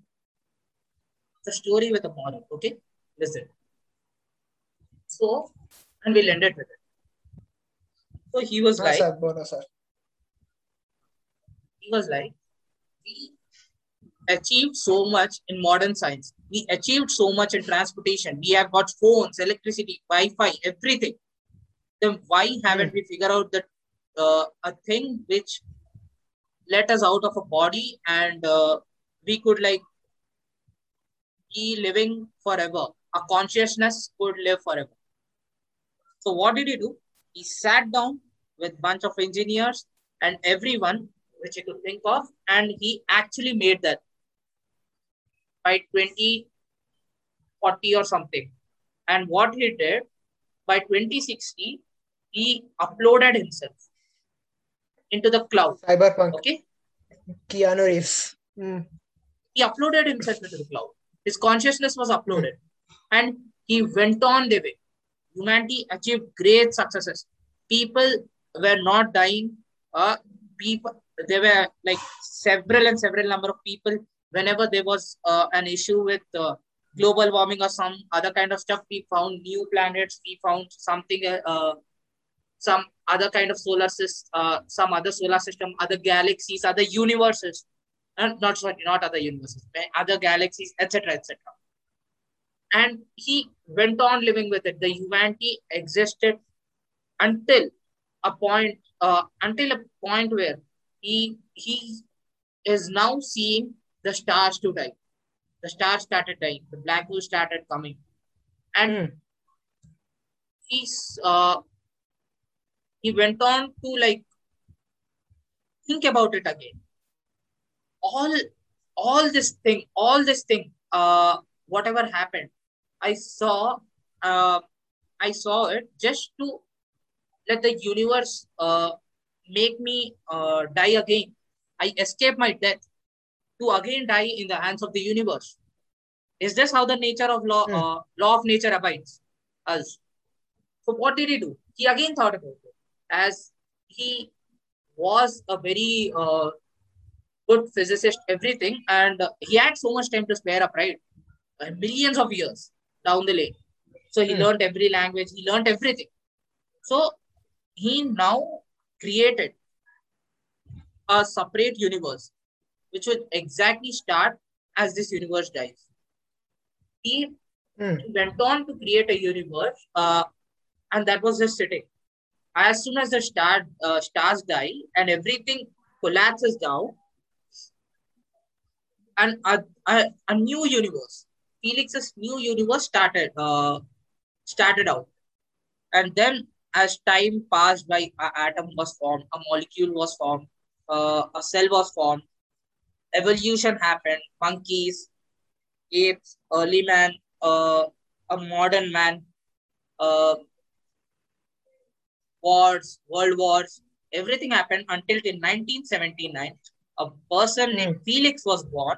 the story with a moral. Okay, listen. So, and we'll end it with it. So he was
no,
like,
sir, no, sir.
he was like, we achieved so much in modern science. We achieved so much in transportation. We have got phones, electricity, Wi-Fi, everything. Then why haven't we figured out that uh, a thing which let us out of a body and uh, we could like be living forever. Our consciousness could live forever. So what did he do? He sat down with bunch of engineers and everyone which he could think of, and he actually made that by 2040 or something. And what he did by 2060, he uploaded himself into the cloud.
Cyberpunk.
Okay.
Keanu Reeves. Mm.
He uploaded himself into the cloud. His consciousness was uploaded. And he went on living. Humanity achieved great successes. People were not dying. Uh, people there were like several and several number of people whenever there was uh, an issue with uh, global warming or some other kind of stuff we found new planets we found something uh, some other kind of solar system uh, some other solar system other galaxies other universes uh, not sorry not other universes other galaxies etc etc and he went on living with it the humanity existed until a point uh, until a point where he he is now seeing the stars to die. The stars started dying. The black hole started coming, and mm. he's uh, he went on to like think about it again. All all this thing, all this thing, uh, whatever happened, I saw uh, I saw it just to let the universe uh, make me uh, die again. I escape my death to again die in the hands of the universe. Is this how the nature of law, hmm. uh, law of nature abides us? So what did he do? He again thought about it as he was a very uh, good physicist, everything, and uh, he had so much time to spare up, right? Uh, millions of years down the lane. So he hmm. learned every language, he learned everything. So he now created a separate universe, which would exactly start as this universe dies. He mm. went on to create a universe, uh, and that was just sitting. As soon as the star, uh, stars die and everything collapses down, and a, a, a new universe, Felix's new universe started uh, started out, and then as time passed by, an atom was formed, a molecule was formed, uh, a cell was formed, evolution happened, monkeys, apes, early man, uh, a modern man, uh, wars, world wars, everything happened until in 1979, a person named Felix was born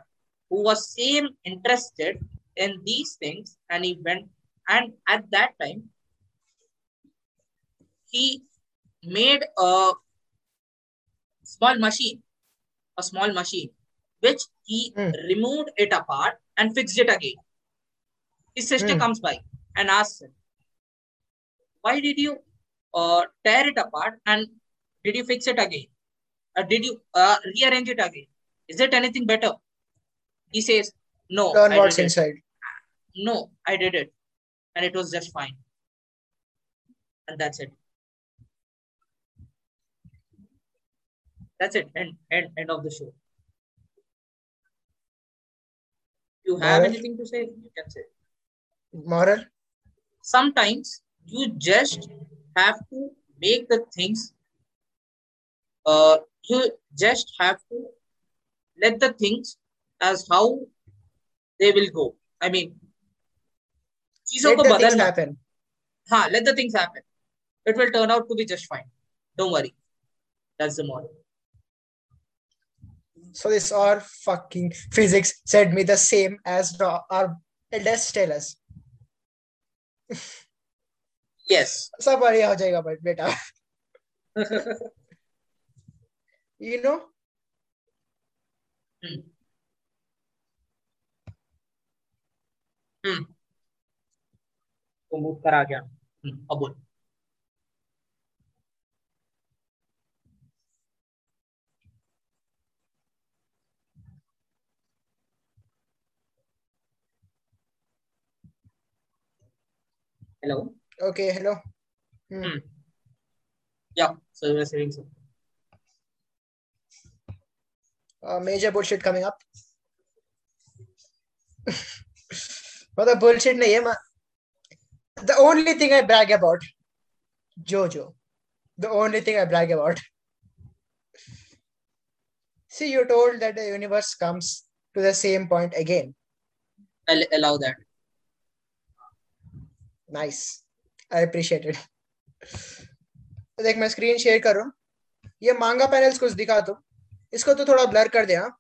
who was same interested in these things and he went and at that time he made a small machine, a small machine, which he mm. removed it apart and fixed it again. His sister mm. comes by and asks him, Why did you uh, tear it apart and did you fix it again? Uh, did you uh, rearrange it again? Is it anything better? He says, No.
Learn what's inside.
No, I did it. And it was just fine. And that's it. That's it. End, end, end of the show. You have Moral? anything to say? You can say.
Moral?
Sometimes you just have to make the things, uh, you just have to let the things as how they will go. I mean,
let the things happen.
Ha, let the things happen. It will turn out to be just fine. Don't worry. That's the model.
So this all fucking physics said me the same as our elders tell us.
yes.
सब बढ़िया हो जाएगा but बेटा. you know.
Hmm. Hmm. तो move करा गया. Hmm. अब बोल. Hello.
Okay, hello.
Hmm. Hmm. Yeah, so you were saying so.
Uh, major bullshit coming up. मतलब bullshit नहीं है मा- the only thing I brag about Jojo the only thing I brag about see you told that the universe comes to the same point again
I'll allow that.
nice I appreciate it देख मैं screen share कर रहा हूँ ये मांगा panels कुछ दिखा तुम इसको तो थोड़ा ब्लर कर दे हाँ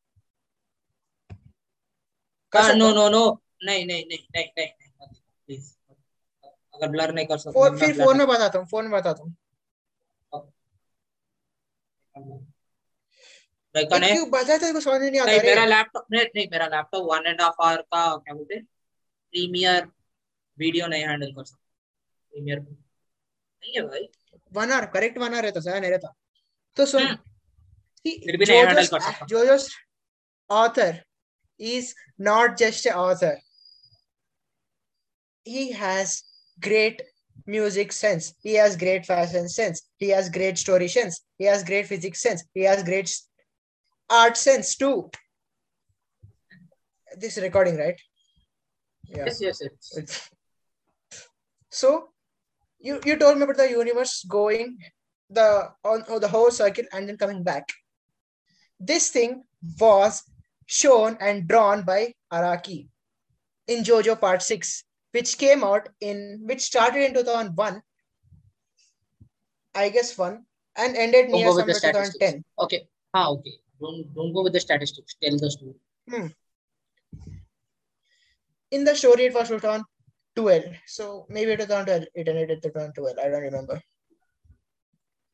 हाँ नो नो नो नहीं नहीं नहीं नहीं नहीं प्लीज़ अगर ब्लर नहीं कर सकते
फिर फ़ोन में बताता हूँ फ़ोन में बताता हूँ।
मैं कने
क्यों बताते को समझ नहीं आता।
नहीं मेरा लैपटॉप नहीं नहीं मेरा laptop one and half hour का क्या बोलते प्रीमियर वीडियो नहीं हैंडल कर सकता। प्रीमियर नहीं है भाई।
One hour correct one hour रहता सर नहीं रहता। तो सुन
हम्म, फिर भी नहीं handle कर सकता।
Jojo's author is not just an author. He has great music sense. He has great fashion sense. He has great story sense. He has great physics sense. He has great art sense too. This recording, right? Yeah.
yes yes yes
So you you told me about the universe going the on, on the whole circle and then coming back. This thing was shown and drawn by Araki in JoJo Part 6, which came out in which started in 2001, I guess one, and ended
don't
near
go with the
somewhere 2010.
okay ah okay don't don't go with the statistics tell the story
In the story, it was 2012. So maybe 2012, it ended at 2012. I don't remember.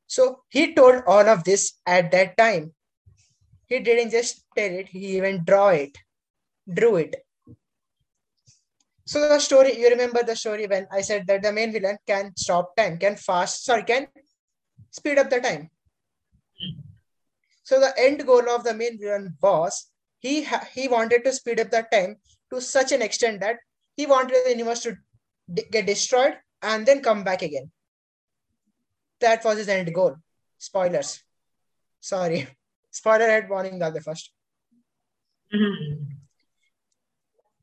So he told all of this at that time. He didn't just tell it, he even draw it, drew it. So the story, you remember the story when I said that the main villain can stop time, can fast, sorry, can speed up the time. So the end goal of the main villain was he he wanted to speed up the time to such an extent that he wanted the universe to get destroyed and then come back again. That was his end goal. Spoilers. Sorry. Spoiler head warning, the first. Mm-hmm.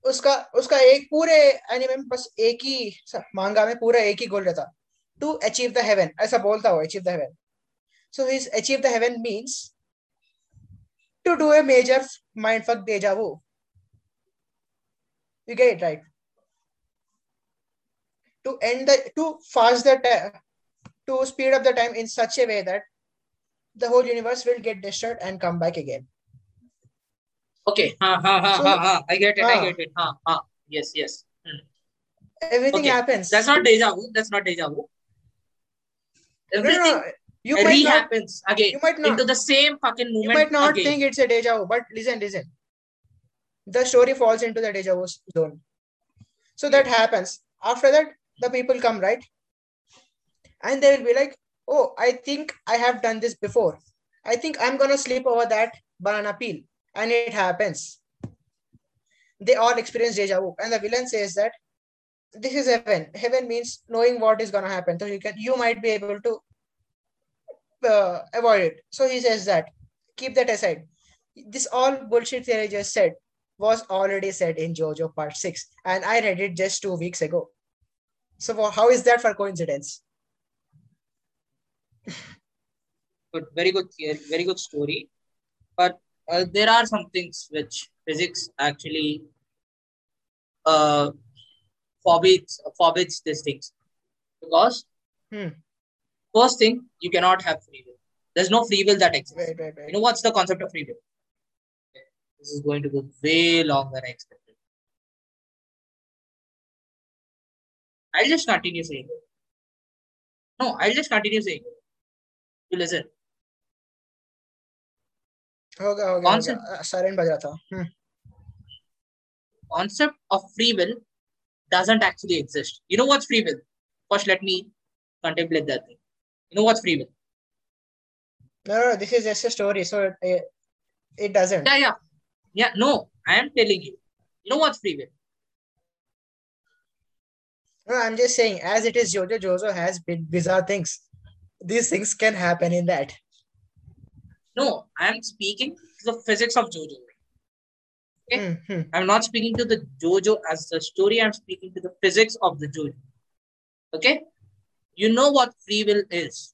उसका उसका एक पूरे anime में बस एक ही मांगा में पूरा एक ही गोल रहता। टू अचीव द हेवन ऐसा बोलता हो achieve the so his achieve the heaven to do a major mind fuck deja vu you get right to end the to fast the time to speed of the time in such a way that the whole universe will get disturbed and come back again
Okay. Ha, ha, ha,
so,
ha, ha. I get it. Ha.
I
get it. Ha, ha. Yes, yes. Hmm.
Everything
okay.
happens.
That's not deja vu. That's not deja vu.
Everything no,
no,
no. You might not,
happens again.
You might not.
Into the same fucking moment.
You might not
again.
think it's a deja vu, but listen, listen. The story falls into the deja vu zone. So that happens. After that, the people come, right? And they will be like, oh, I think I have done this before. I think I'm going to sleep over that banana peel and it happens. They all experience deja vu. And the villain says that this is heaven. Heaven means knowing what is gonna happen. So you can you might be able to uh, avoid it. So he says that keep that aside. This all bullshit theory just said was already said in jojo part 6 and i read it just two weeks ago. So how is that for coincidence?
Good. Very good theory, very good story. But uh, there are some things which physics actually uh forbids forbids these things. Because
Hmm.
first thing you cannot have free will. There's no free will that exists.
Wait wait
you know what's the concept of free will? Okay, this is going to go way longer than i expected. I'll just continue saying. It. no i'll just continue saying. It. you listen
हो गया हो गया हो
Concept-
गया silent बज रहा था हम्म,
concept of free will doesn't actually exist. You know what's free will? First, let me contemplate that thing. You know what's free will?
no no this is just a story so it, it doesn't
Yeah, yeah. Yeah, no, I am telling you. You know what's free will?
no i'm just saying as it is jojo jojo has big bizarre things these things can happen in that
No, I am speaking to the physics of JoJo.
Hmm, hmm.
I'm not speaking to the JoJo as the story. I'm speaking to the physics of the JoJo. Okay? You know what free will is.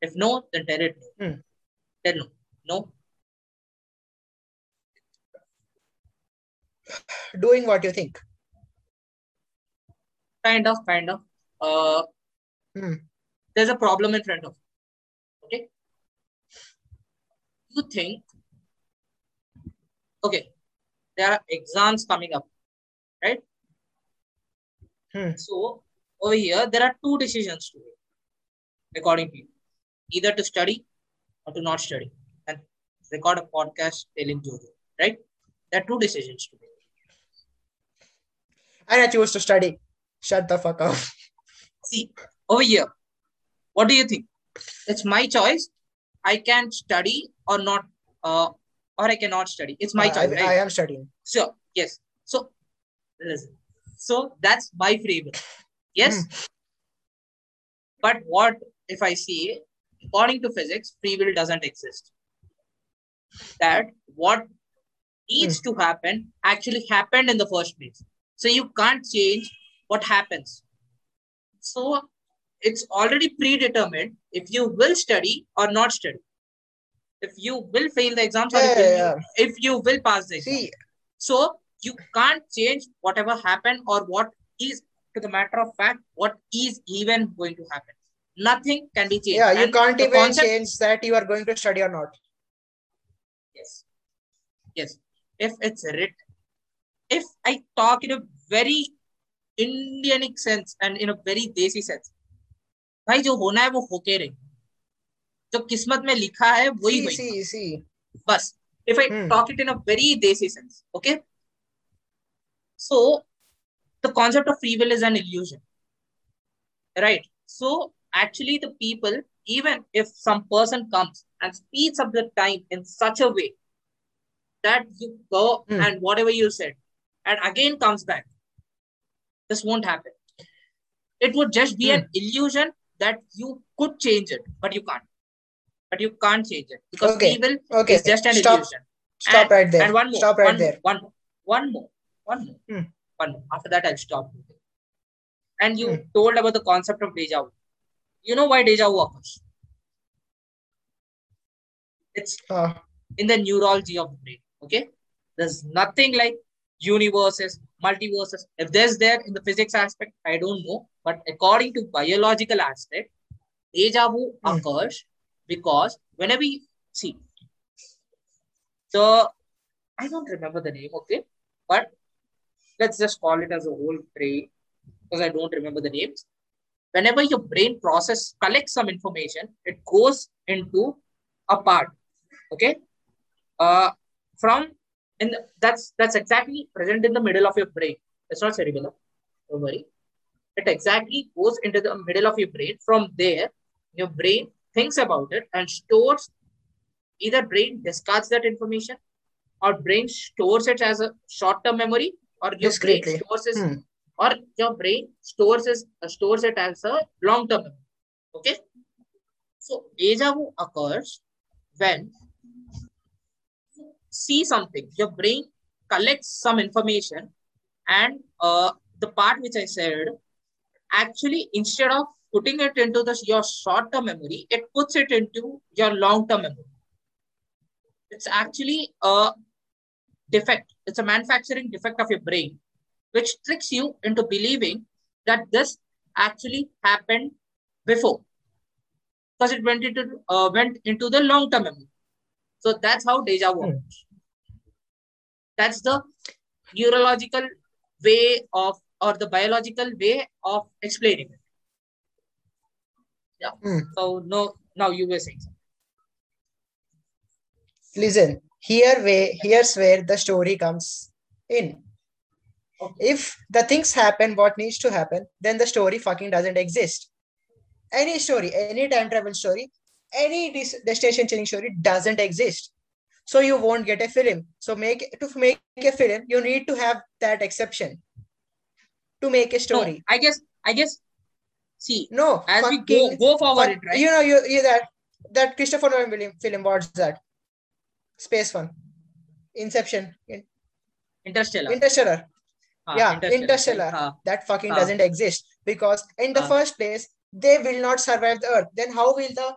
If no, then tell it. no.
Hmm.
Tell no. No.
Doing what you think.
Kind of, kind of. Uh,
Hmm.
There's a problem in front of you. Okay? You think, okay, there are exams coming up, right?
Hmm.
So over here, there are two decisions to make, according to you. Either to study or to not study. And record a podcast telling Jojo, right? There are two decisions to make.
And I choose to study. Shut the fuck up.
See, over here, what do you think? It's my choice. I can study or not, uh, or I cannot study. It's my
I,
choice,
I,
right?
I am studying.
Sure. Yes. So, listen. So that's my free will. Yes. Hmm. But what if I see, according to physics, free will doesn't exist? That what needs hmm. to happen actually happened in the first place. So you can't change what happens. So it's already predetermined if you will study or not study If you will fail the exams or if,
Yeah,
you-
yeah,
if you will pass the exam.
See,
So you can't change whatever happened or what is, to the matter of fact, what is even going to happen. Nothing can be changed.
yeah, you
And
can't
the
even
concept-
change that you are going to study or not.
Yes. Yes. If it's writ, if I talk in a very Indianic sense and in a very desi sense, भाई जो होना है वो होके रहे जो किस्मत में लिखा है वही
See,
वही
see, see.
Bus. If I
Hmm.
talk it in a very desi sense, okay? So the concept of free will is an illusion. Right? So actually the people, even if some person comes and speeds up the time in such a way that you go
Hmm.
and whatever you said, and again comes back, this won't happen. It would just be an illusion that you could change it, but you can't. But you can't change it because
Okay.
will
Okay.
is just an
Stop.
illusion.
Stop
And-
right there.
And one more.
Stop right
one
there.
More, one more. One more. One more.
Hmm.
One more. After that, I'll stop. And you
Hmm.
told about the concept of deja vu. You know why deja vu occurs? It's
Uh,
in the neurology of the brain. Okay. There's nothing like universes, multiverses. If there's there in the physics aspect, I don't know. But according to biological aspect, deja vu
Hmm.
occurs because whenever you see the I don't remember the name, okay, but let's just call it as a whole brain because I don't remember the names. Whenever your brain process collects some information, it goes into a part, okay, uh, from the, that's that's exactly present in the middle of your brain. It's not cerebellum, don't worry. It exactly goes into the middle of your brain. From there, your brain thinks about it and stores either brain discards that information or brain stores it as a short-term memory or your brain stores it
Hmm.
or your brain stores it, uh, stores it as a long-term memory. Okay. So deja vu occurs when you see something, your brain collects some information and uh, the part which I said actually instead of putting it into the your short-term memory, it puts it into your long-term memory. It's actually a defect. It's a manufacturing defect of your brain, which tricks you into believing that this actually happened before, because it went into uh, went into the long-term memory. So that's how deja vu.
Hmm.
occurs. That's the neurological way of or the biological way of explaining it. Yeah.
Hmm.
So no, now you were saying something.
listen here way here's where the story comes in
Okay.
if the things happen what needs to happen then the story fucking doesn't exist any story any time travel story any des- destination changing story doesn't exist so you won't get a film so make to make a film you need to have that exception to make a
No,
story
I guess I guess See,
no,
as we go,
is,
go forward, right?
You know, you, you that that Christopher Nolan film, film, what's that? Space one, Inception,
in,
Interstellar,
Interstellar.
Ah, yeah,
Interstellar.
Interstellar.
Ah.
That fucking
ah.
doesn't exist because in the
ah.
first place they will not survive the Earth. Then how will the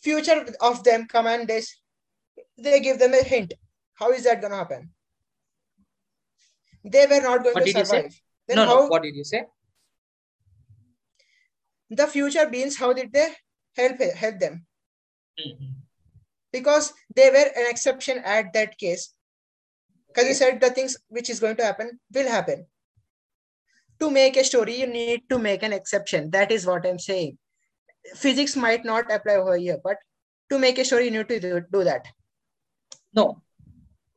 future of them come and they they give them a hint? How is that gonna happen? They were not going
what
to survive. Then
no,
how,
no. What did you say?
The future beings? How did they help help them?
Mhm.
Because they were an exception at that case. Because you said the things which is going to happen will happen. To make a story, you need to make an exception. That is what I'm saying. Physics might not apply over here, but to make a story, you need to do, do that.
No,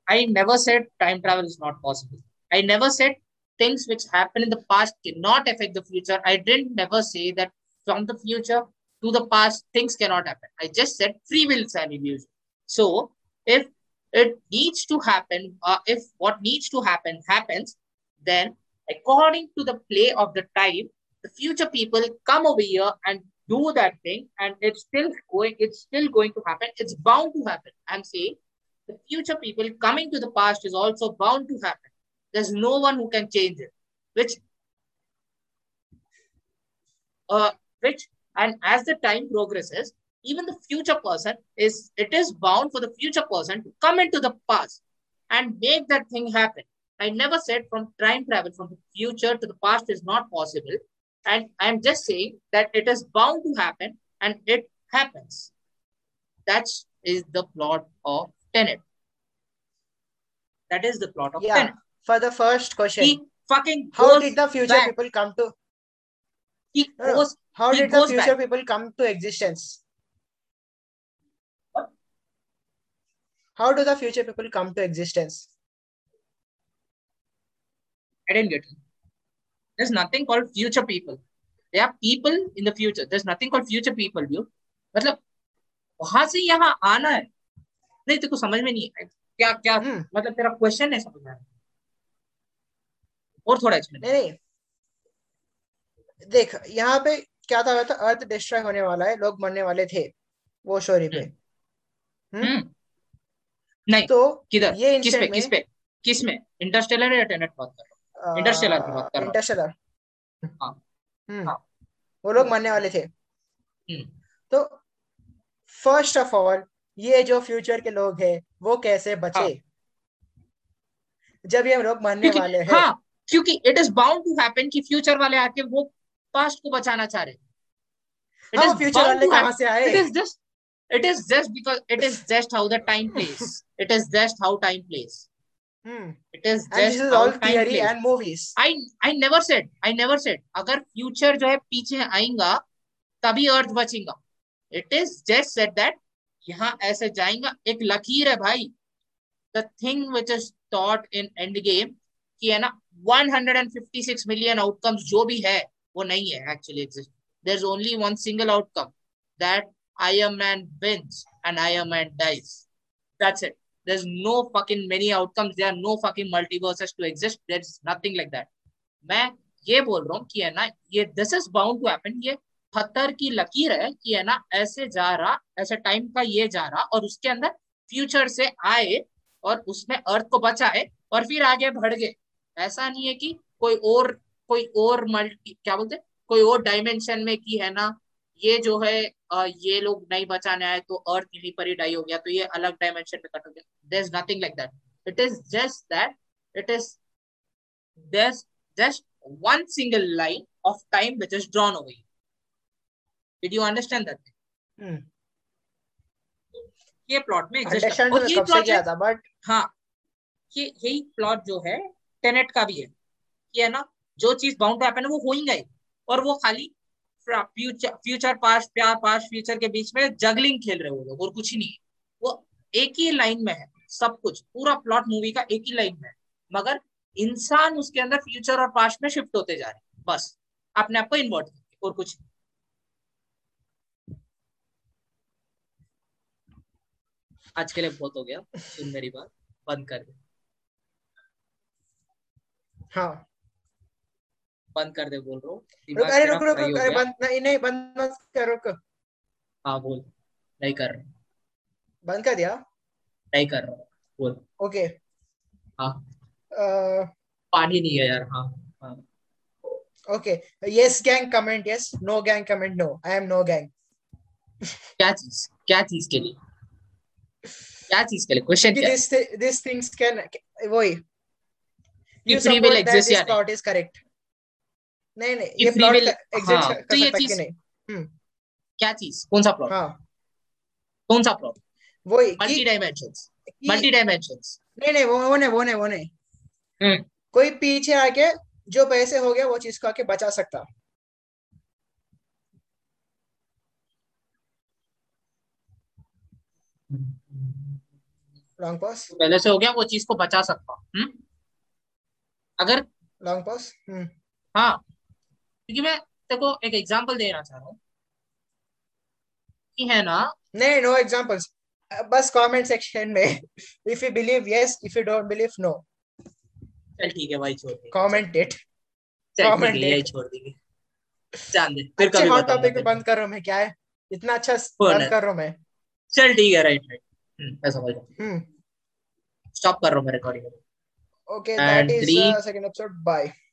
I never said time travel is not possible. I never said things which happen in the past cannot affect the future. I didn't never say that from the future to the past things cannot happen. I just said free will is an illusion. So if it needs to happen, uh, if what needs to happen happens, then according to the play of the time, the future people come over here and do that thing, and it's still going. It's still going to happen. It's bound to happen. I'm saying the future people coming to the past is also bound to happen. There's no one who can change it. Which, uh, which, and as the time progresses, even the future person is it is bound for the future person to come into the past and make that thing happen. I never said from time travel from the future to the past is not possible. And I'm just saying that it is bound to happen and it happens. That is the plot of Tenet. That is the plot of
Yeah.
Tenet.
For the first question,
He fucking
how did the future
back.
people come to?
He goes
How did the future
back.
people come to existence?
What?
How do the future people come to existence?
I didn't get it. There's nothing called future people. There are people in the future. There's nothing called future people, dude. मतलब वहाँ से यहाँ आना है नहीं तेरे को समझ में नहीं है क्या क्या
हम्म।
मतलब तेरा क्वेश्चन है समझ में? और थोड़ा एक्सप्लेन
नहीं नहीं देख यहाँ पे क्या था? था अर्थ डिस्ट्रॉय होने वाला है लोग मरने वाले थे वो स्टोरी पे। हम्म?
हम्म। नहीं
तो
किधर?
ये
किस पे? किस पे? किसमें? इंटरस्टेलर या टेनेट बात कर रहा हूँ? Interstellar की बात कर रहा हूँ।
इंटरस्टेलर
हाँ।
हम्म।
हाँ।
वो लोग मरने वाले थे।
हम्म।
तो फ़र्स्ट ऑफ़ ऑल ये जो फ्यूचर के लोग हैं वो कैसे बचे?
हाँ।
जब ये लोग मरने वाले हैं।
हाँ क्योंकि it is bound to happen कि फ्यूचर वाले आके वो पास्ट को बचाना चाह रहे पीछे आएगा तभी अर्थ बचेगा। It is just set that यहाँ ऐसे जाएँगा। एक लकीर है भाई। The thing which is thought in Endgame की है ना one hundred and fifty six million outcomes जो भी है वो नहीं है actually exist there is only one single outcome that I am Iron Man wins and Iron Man dies. That's it. There's no fucking many outcomes. There are no fucking multiverses to exist. There's nothing like that. मैं ये बोल रहा हूँ कि है ना, ये this is bound to happen ये पत्थर की लकीर है कि है ना, ऐसे जा रहा, ऐसे टाइम का ये जा रहा और उसके अंदर फ्यूचर से आए और उसमें अर्थ को बचाए और फिर आगे बढ़ गए ऐसा नहीं है कि कोई और कोई और मल्टी क्या बोलते कोई और डायमेंशन में की है ना ये जो है अ, ये लोग नहीं बचाने आए तो अर्थ यहीं पर ही डाई हो गया तो ये अलग डायमेंशन में कट हो गया। There is nothing like that it is just that it is there's just one single line of time which is drawn over you. Did you understand that?
Hmm
ये plot में exist और
तो
ये plot
किया था but
हाँ ये यही प्लॉट जो है टेनेट का भी है। कि है ना जो चीज़ बाउंड हैपन है, वो हो ही गए और वो खाली फ्यूचर फ्यूचर पास्ट प्यार पास्ट फ्यूचर के बीच में जगलिंग खेल रहे हो लोग, और कुछ ही नहीं है। वो एक ही लाइन में है, सब कुछ, पूरा प्लॉट मूवी का एक ही लाइन में है। मगर इंसान उसके अंदर फ्यूचर और पास्ट में शिफ्ट होते जा रहे हैं, बस। अपने आप को इन्वर्ट करके, और कुछ नहीं। आज के लिए बहुत हो गया। सुन मेरी बात, बंद कर दे।
हाँ।
बंद कर दे बोल रहा हूँ।
बंद नहीं कर
हाँ,
बंद कर दिया?
नहीं कर रहा बोल।
ओके।
हाँ। पानी नहीं है यार हाँ हाँ।
Okay. Yes gang comment yes no gang comment no I am no gang
क्या चीज़ क्या चीज़ के लिए? क्या चीज़ के लिए? क्वेश्चन क्या?
दिस दिस थिंग्स कैन वही you support that this thought is correct नहीं? नहीं ये
हाँ,
कर
तो
सकता है
चीज-
कि
क्या चीज़? कौन सा प्लॉट
हाँ।
कौन सा प्लॉट
वही
मल्टी डायमेंशंस मल्टी डायमेंशंस
नहीं नहीं वो वो नहीं वो नहीं वो नहीं।
हम्म।
कोई पीछे आके जो पैसे हो गया वो चीज़ को आके बचा सकता। लॉन्ग पॉज
पहले से हो गया वो चीज़ को बचा सकता। हम्म? अगर
लॉन्ग पॉज हम्म।
हाँ। क्योंकि मैं देखो एक एग्जांपल देना चाह रहा हूँ कि है ना?
नहीं नो एग्जांपल्स बस कमेंट सेक्शन में if you believe yes if you don't believe no
चल ठीक है भाई छोड़ दे।
कमेंट इट
है
it.
यही छोड़ देंगे जान दे फिर कभी
हॉट टॉपिक बंद कर रहा हूँ मैं क्या है? इतना अच्छा बंद कर रहा हूँ मैं।
चल ठीक है राइट राइट मैं समझ रहा
हम्म।
स्टॉप कर रहा हूँ मैं
recording is
three.
uh, second episode. Bye.